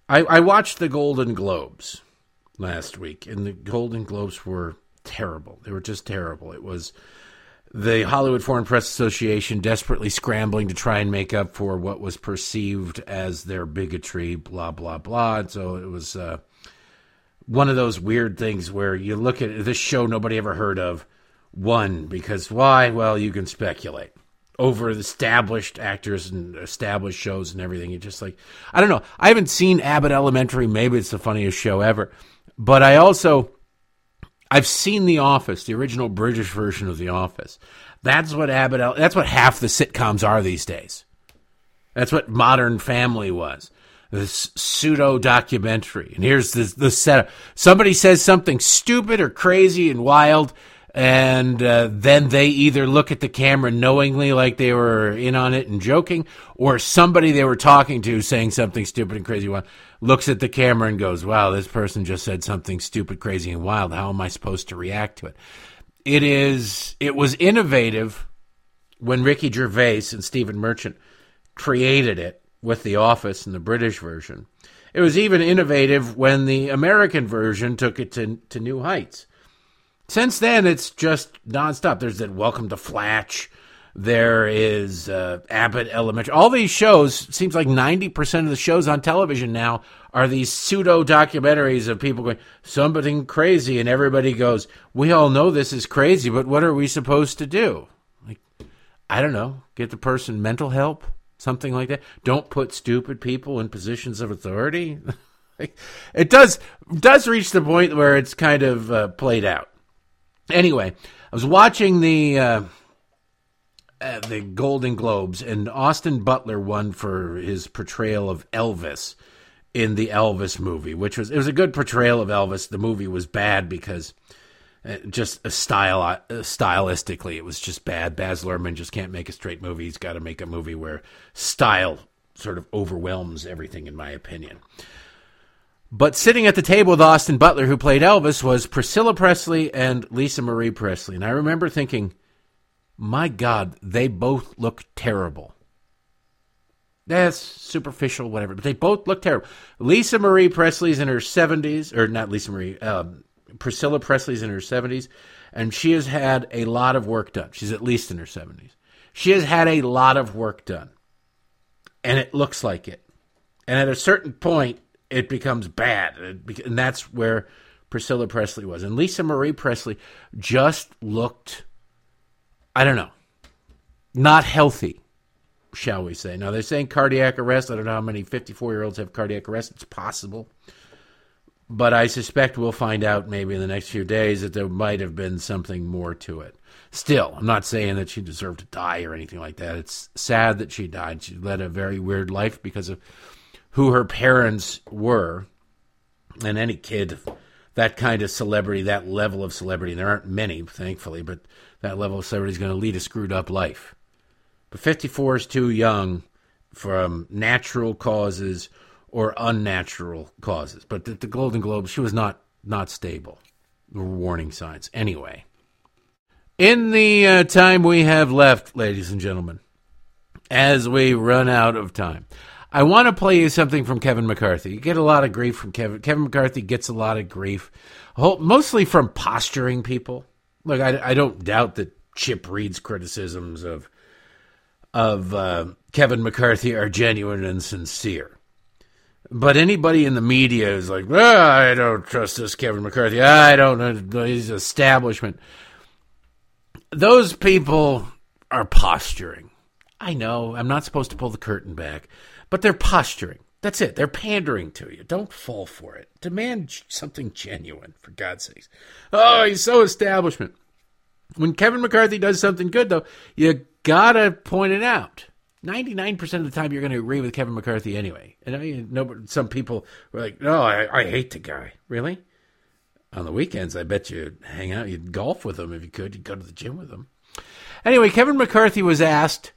I, I watched the Golden Globes last week, and the Golden Globes were terrible. They were just terrible. It was the Hollywood Foreign Press Association desperately scrambling to try and make up for what was perceived as their bigotry, blah, blah, blah. And so it was uh, one of those weird things where you look at this show nobody ever heard of. One, because why? Well, you can speculate over established actors and established shows and everything. You just like, I don't know. I haven't seen Abbott Elementary. Maybe it's the funniest show ever. But I also I've seen The Office, the original British version of The Office. That's what Abbott. That's what half the sitcoms are these days. That's what Modern Family was. This pseudo documentary. And here's the the setup. Somebody says something stupid or crazy and wild, and uh, then they either look at the camera knowingly like they were in on it and joking, or somebody they were talking to saying something stupid and crazy wild looks at the camera and goes, "Wow, this person just said something stupid, crazy, and wild. How am I supposed to react to it?" It is. It was innovative when Ricky Gervais and Stephen Merchant created it with The Office and the British version. It was even innovative when the American version took it to, to new heights. Since then, it's just nonstop. There's that Welcome to Flatch. There is uh, Abbott Elementary. All these shows, seems like 90% of the shows on television now are these pseudo documentaries of people going, something crazy. And everybody goes, we all know this is crazy, but what are we supposed to do? Like, I don't know. Get the person mental help, something like that. Don't put stupid people in positions of authority. it does does reach the point where it's kind of uh, played out. Anyway, I was watching the. Uh, uh, the Golden Globes, and Austin Butler won for his portrayal of Elvis in the Elvis movie, which was it was a good portrayal of Elvis. The movie was bad because uh, just a style uh, stylistically it was just bad. Baz Luhrmann just can't make a straight movie. He's got to make a movie where style sort of overwhelms everything, in my opinion. But sitting at the table with Austin Butler, who played Elvis, was Priscilla Presley and Lisa Marie Presley, and I remember thinking my God, they both look terrible. That's superficial, whatever, but they both look terrible. Lisa Marie Presley's in her 70s, or not Lisa Marie, um, Priscilla Presley's in her 70s, and she has had a lot of work done. She's at least in her 70s. She has had a lot of work done, and it looks like it. And at a certain point, it becomes bad, and that's where Priscilla Presley was. And Lisa Marie Presley just looked I don't know. Not healthy, shall we say. Now, they're saying cardiac arrest. I don't know how many 54 year olds have cardiac arrest. It's possible. But I suspect we'll find out maybe in the next few days that there might have been something more to it. Still, I'm not saying that she deserved to die or anything like that. It's sad that she died. She led a very weird life because of who her parents were. And any kid, that kind of celebrity, that level of celebrity, there aren't many, thankfully, but that level of celebrity is going to lead a screwed up life. But 54 is too young from natural causes or unnatural causes. But the, the Golden Globe, she was not not stable. Warning signs. Anyway, in the uh, time we have left, ladies and gentlemen, as we run out of time, I want to play you something from Kevin McCarthy. You get a lot of grief from Kevin. Kevin McCarthy gets a lot of grief, mostly from posturing people. Look, I, I don't doubt that Chip Roy's criticisms of of uh, Kevin McCarthy are genuine and sincere. But anybody in the media is like, oh, I don't trust this Kevin McCarthy. I don't know his establishment. Those people are posturing. I know I'm not supposed to pull the curtain back, but they're posturing. That's it. They're pandering to you. Don't fall for it. Demand something genuine, for God's sakes. Oh, he's so establishment. When Kevin McCarthy does something good, though, you gotta point it out. 99% of the time, you're going to agree with Kevin McCarthy anyway. And I mean, no, some people were like, no, I, I hate the guy. Really? On the weekends, I bet you'd hang out, you'd golf with him if you could. You'd go to the gym with him. Anyway, Kevin McCarthy was asked,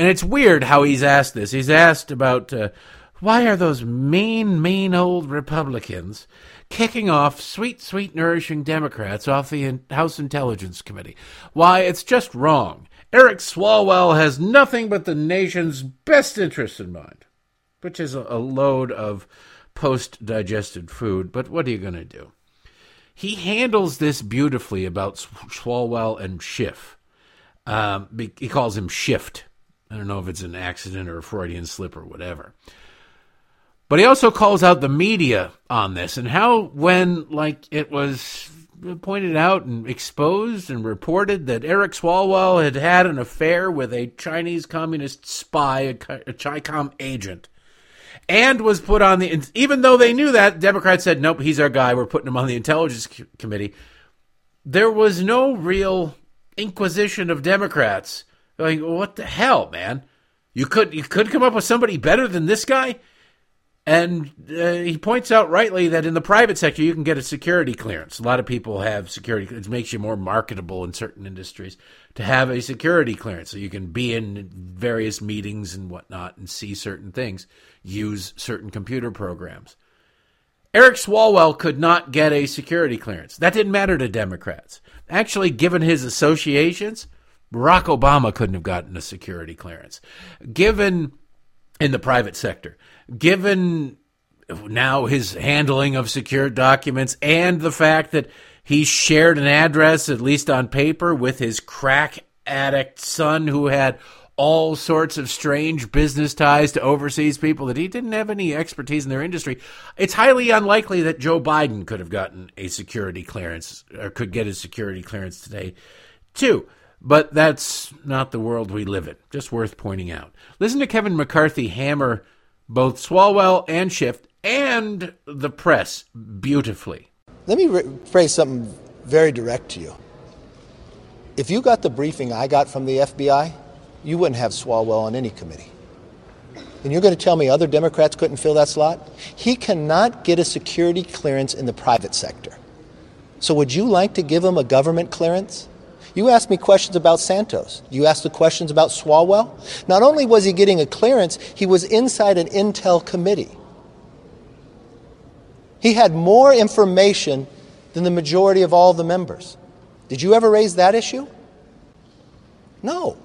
and it's weird how he's asked this. He's asked about uh, why are those mean, mean old Republicans kicking off sweet, sweet, nourishing Democrats off the House Intelligence Committee? Why, it's just wrong. Eric Swalwell has nothing but the nation's best interests in mind, which is a, load of post digested food, but what are you going to do? He handles this beautifully about Swalwell and Schiff. Um, he calls him Shift. I don't know if it's an accident or a Freudian slip or whatever. But he also calls out the media on this and how, when like it was pointed out and exposed and reported that Eric Swalwell had had an affair with a Chinese communist spy, a, a CHICOM agent, and was put on the. Even though they knew that, Democrats said, "Nope, he's our guy. We're putting him on the Intelligence Committee." There was no real inquisition of Democrats. Like, what the hell, man? You could you could come up with somebody better than this guy. And uh, he points out rightly that in the private sector, you can get a security clearance. A lot of people have security. It makes you more marketable in certain industries to have a security clearance, so you can be in various meetings and whatnot and see certain things, use certain computer programs. Eric Swalwell could not get a security clearance. That didn't matter to Democrats. Actually, given his associations, Barack Obama couldn't have gotten a security clearance. Given in the private sector, given now his handling of secure documents and the fact that he shared an address, at least on paper, with his crack addict son who had all sorts of strange business ties to overseas people that he didn't have any expertise in their industry. It's highly unlikely that Joe Biden could have gotten a security clearance or could get a security clearance today, too. But that's not the world we live in. Just worth pointing out. Listen to Kevin McCarthy hammer both Swalwell and Schiff and the press beautifully. Let me re- phrase something very direct to you. If you got the briefing I got from the FBI, you wouldn't have Swalwell on any committee. And you're going to tell me other Democrats couldn't fill that slot? He cannot get a security clearance in the private sector. So would you like to give him a government clearance? You asked me questions about Santos. You asked the questions about Swalwell. Not only was he getting a clearance, he was inside an intel committee. He had more information than the majority of all the members. Did you ever raise that issue? No,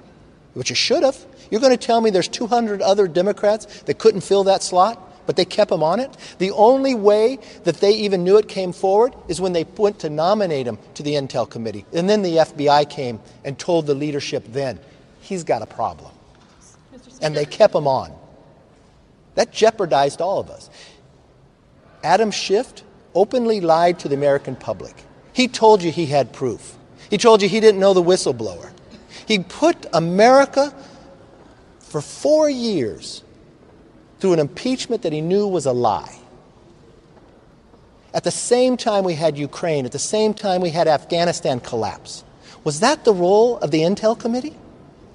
but you should have. You're going to tell me there's 200 other Democrats that couldn't fill that slot? But they kept him on it. The only way that they even knew it came forward is when they went to nominate him to the Intel Committee. And then the FBI came and told the leadership then, he's got a problem. And they kept him on. That jeopardized all of us. Adam Schiff openly lied to the American public. He told you he had proof. He told you he didn't know the whistleblower. He put America for four years through an impeachment that he knew was a lie. At the same time we had Ukraine, at the same time we had Afghanistan collapse. Was that the role of the Intel Committee?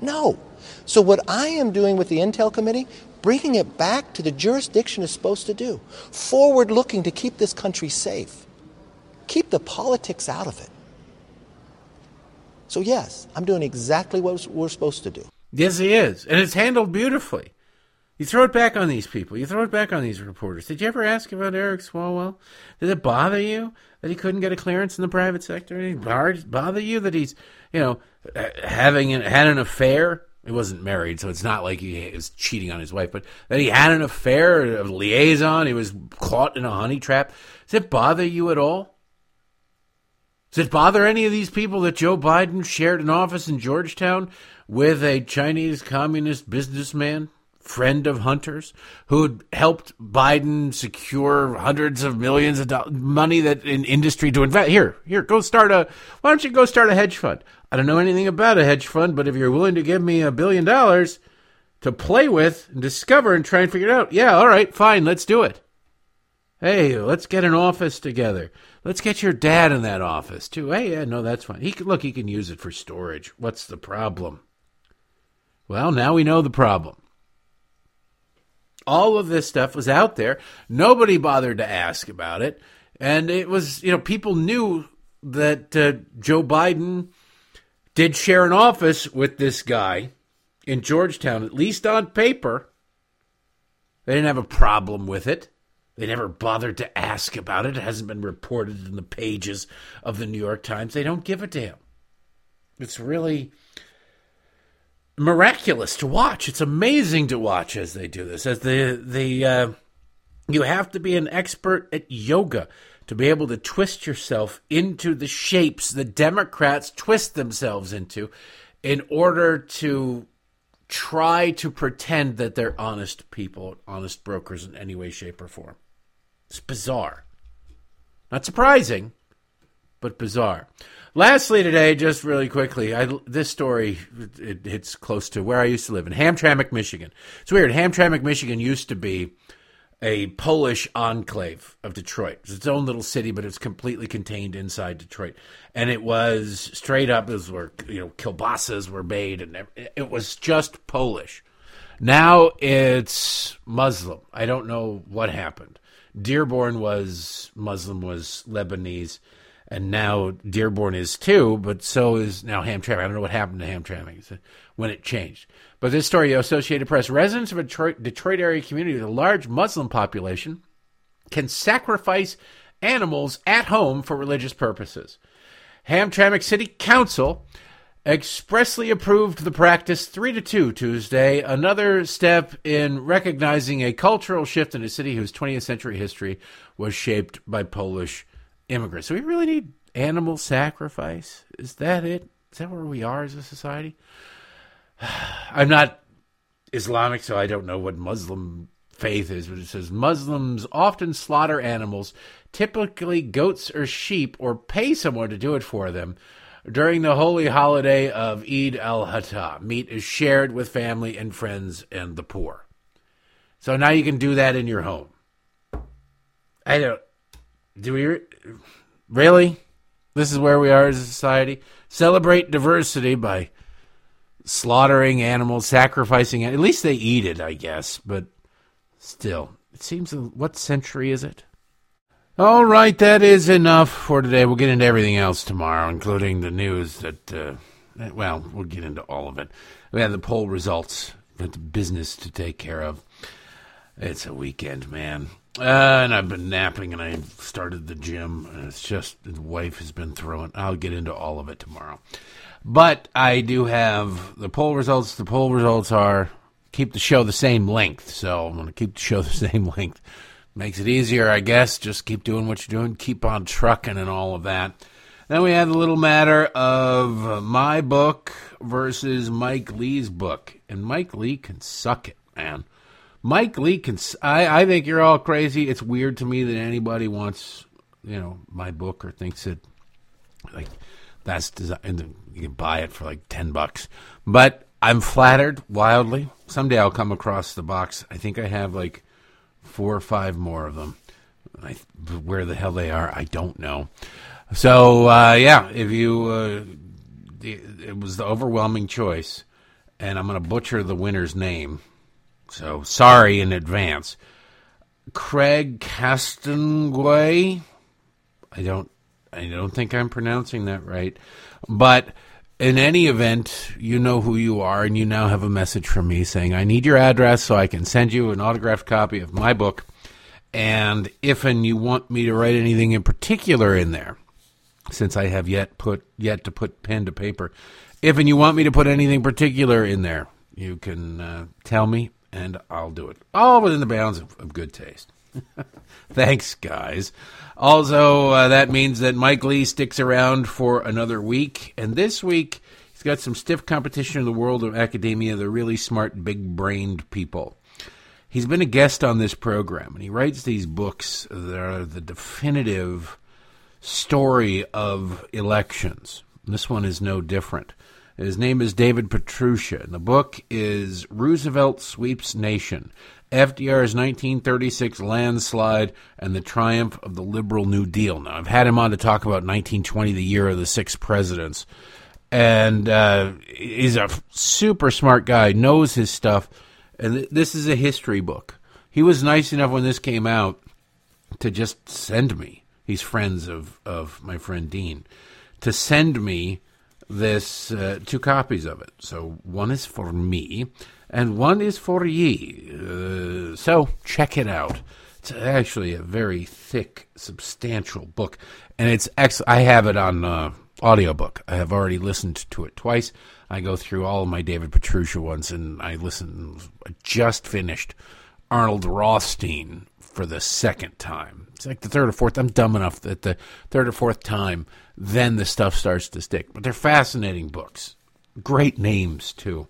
No. So, what I am doing with the Intel Committee, bringing it back to the jurisdiction is supposed to do. Forward looking to keep this country safe. Keep the politics out of it. So, yes, I'm doing exactly what we're supposed to do. Yes, he is. And it's handled beautifully. You throw it back on these people. You throw it back on these reporters. Did you ever ask about Eric Swalwell? Did it bother you that he couldn't get a clearance in the private sector? Did it bother you that he's, you know, uh, having an, had an affair? He wasn't married, so it's not like he was cheating on his wife, but that he had an affair, a liaison. He was caught in a honey trap. Does it bother you at all? Does it bother any of these people that Joe Biden shared an office in Georgetown with a Chinese communist businessman? Friend of Hunter's who helped Biden secure hundreds of millions of dollars, money that in industry to invest. Here, here, go start a. Why don't you go start a hedge fund? I don't know anything about a hedge fund, but if you're willing to give me a billion dollars, to play with and discover and try and figure it out. Yeah, all right, fine, let's do it. Hey, let's get an office together. Let's get your dad in that office too. Hey, yeah, no, that's fine. He can look. He can use it for storage. What's the problem? Well, now we know the problem. All of this stuff was out there. Nobody bothered to ask about it, and it was you know people knew that uh, Joe Biden did share an office with this guy in Georgetown, at least on paper. They didn't have a problem with it. They never bothered to ask about it. It hasn't been reported in the pages of the New York Times. They don't give a damn. It's really miraculous to watch. It's amazing to watch as they do this. As the the uh, you have to be an expert at yoga to be able to twist yourself into the shapes the Democrats twist themselves into in order to try to pretend that they're honest people, honest brokers in any way, shape, or form. It's bizarre. Not surprising, but bizarre. Lastly, today, just really quickly, I, this story it, it's close to where I used to live in Hamtramck, Michigan. It's weird. Hamtramck, Michigan used to be a Polish enclave of Detroit. It's its own little city, but it's completely contained inside Detroit. And it was straight up as where you know kielbasas were made, and it was just Polish. Now it's Muslim. I don't know what happened. Dearborn was Muslim, was Lebanese, and now Dearborn is too, but so is now Hamtramck. I don't know what happened to Hamtramck uh, when it changed. But this story, Associated Press, residents of a Detroit, Detroit area community with a large Muslim population can sacrifice animals at home for religious purposes. Hamtramck City Council expressly approved the practice 3 to 2 Tuesday, another step in recognizing a cultural shift in a city whose 20th century history was shaped by Polish immigrants. So we really need animal sacrifice? Is that it? Is that where we are as a society? I'm not Islamic, so I don't know what Muslim faith is, but it says Muslims often slaughter animals, typically goats or sheep, or pay someone to do it for them during the holy holiday of Eid al Adha, meat is shared with family and friends and the poor. So now you can do that in your home. I don't. Do we really? This is where we are as a society. Celebrate diversity by slaughtering animals, sacrificing. At least they eat it, I guess. But still, it seems. What century is it? All right, that is enough for today. We'll get into everything else tomorrow, including the news that, uh, well, we'll get into all of it. We have the poll results, but business to take care of. It's a weekend, man. Uh, and I've been napping and I started the gym. And it's just, the wife has been throwing. I'll get into all of it tomorrow. But I do have the poll results. The poll results are keep the show the same length. So I'm going to keep the show the same length Makes it easier, I guess. Just keep doing what you're doing, keep on trucking and all of that. Then we had the little matter of my book versus Mike Lee's book. And Mike Lee can suck it, man. Mike Lee can. I, I think you're all crazy. It's weird to me that anybody wants, you know, my book or thinks that, like, that's design. You can buy it for like 10 bucks. But I'm flattered wildly. Someday I'll come across the box. I think I have like four or five more of them. I, where the hell they are, I don't know. So uh, yeah, if you, uh, it was the overwhelming choice, and I'm going to butcher the winner's name. So sorry in advance. Craig Castanguay. I don't, I don't think I'm pronouncing that right, but in any event, you know who you are, and you now have a message from me saying, I need your address so I can send you an autographed copy of my book. And if and you want me to write anything in particular in there, since I have yet put yet to put pen to paper, if and you want me to put anything particular in there, you can uh, tell me, and I'll do it. All within the bounds of, of good taste. Thanks, guys. Also, uh, that means that Mike Lee sticks around for another week. And this week, he's got some stiff competition in the world of academia, the really smart, big brained people. He's been a guest on this program, and he writes these books that are the definitive story of elections. This one is no different. His name is David Pietrusza, and the book is Roosevelt Sweeps Nation FDR's 1936 landslide and the triumph of the liberal New Deal. Now, I've had him on to talk about 1920, the year of the six presidents. And uh, he's a super smart guy, knows his stuff. And th- this is a history book. He was nice enough when this came out to just send me. He's friends of, of my friend Dean. To send me this uh, two copies of it. So one is for me and one is for ye. Uh, so check it out. It's actually a very thick, substantial book, and it's ex- I have it on uh, audiobook. I have already listened to it twice. I go through all of my David Pietrusza ones, and I listen. I Just finished Arnold Rothstein for the second time. It's like the third or fourth. I'm dumb enough that the third or fourth time, then the stuff starts to stick. But they're fascinating books. Great names too.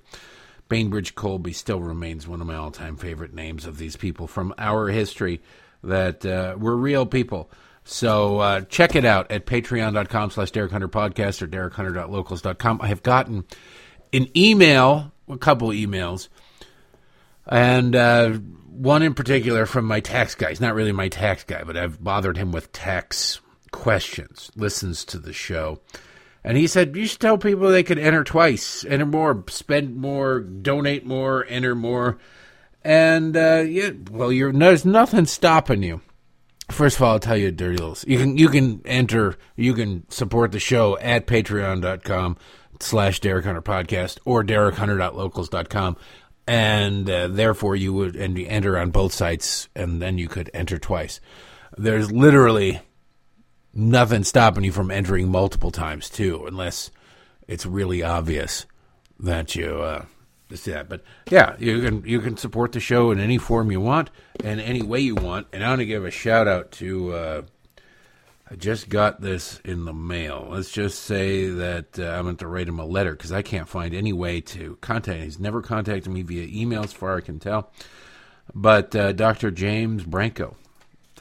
Bainbridge Colby still remains one of my all time favorite names of these people from our history that uh, were real people. So uh, check it out at patreon.com slash Derek Hunter podcast or derekhunter.locals.com. I have gotten an email, a couple emails, and uh, one in particular from my tax guy. He's not really my tax guy, but I've bothered him with tax questions, listens to the show. And he said, you should tell people they could enter twice, enter more, spend more, donate more, enter more. And, uh, yeah, well, you're, there's nothing stopping you. First of all, I'll tell you a dirty little. You can you can enter, you can support the show at patreon.com slash Derek Hunter podcast or derekhunter.locals.com. And uh, therefore, you would and you enter on both sites, and then you could enter twice. There's literally nothing stopping you from entering multiple times too, unless it's really obvious that you uh, that. But yeah, you can you can support the show in any form you want and any way you want. And I want to give a shout out to. Uh, I just got this in the mail. Let's just say that uh, I'm going to write him a letter because I can't find any way to contact him. He's never contacted me via email, as far as I can tell. But uh, Dr. James Branco,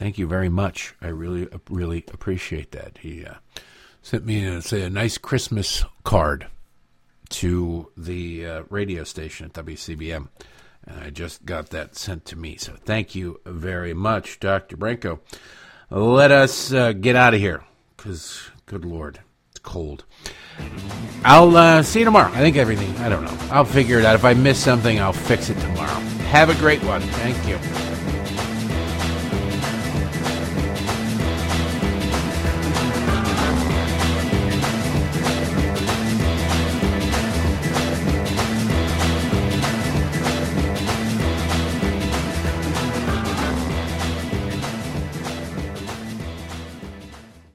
Thank you very much. I really, really appreciate that. He uh, sent me, a, say, a nice Christmas card to the uh, radio station at WCBM. And I just got that sent to me. So thank you very much, Dr. Branco. Let us uh, get out of here because, good Lord, it's cold. I'll uh, see you tomorrow. I think everything, I don't know. I'll figure it out. If I miss something, I'll fix it tomorrow. Have a great one. Thank you.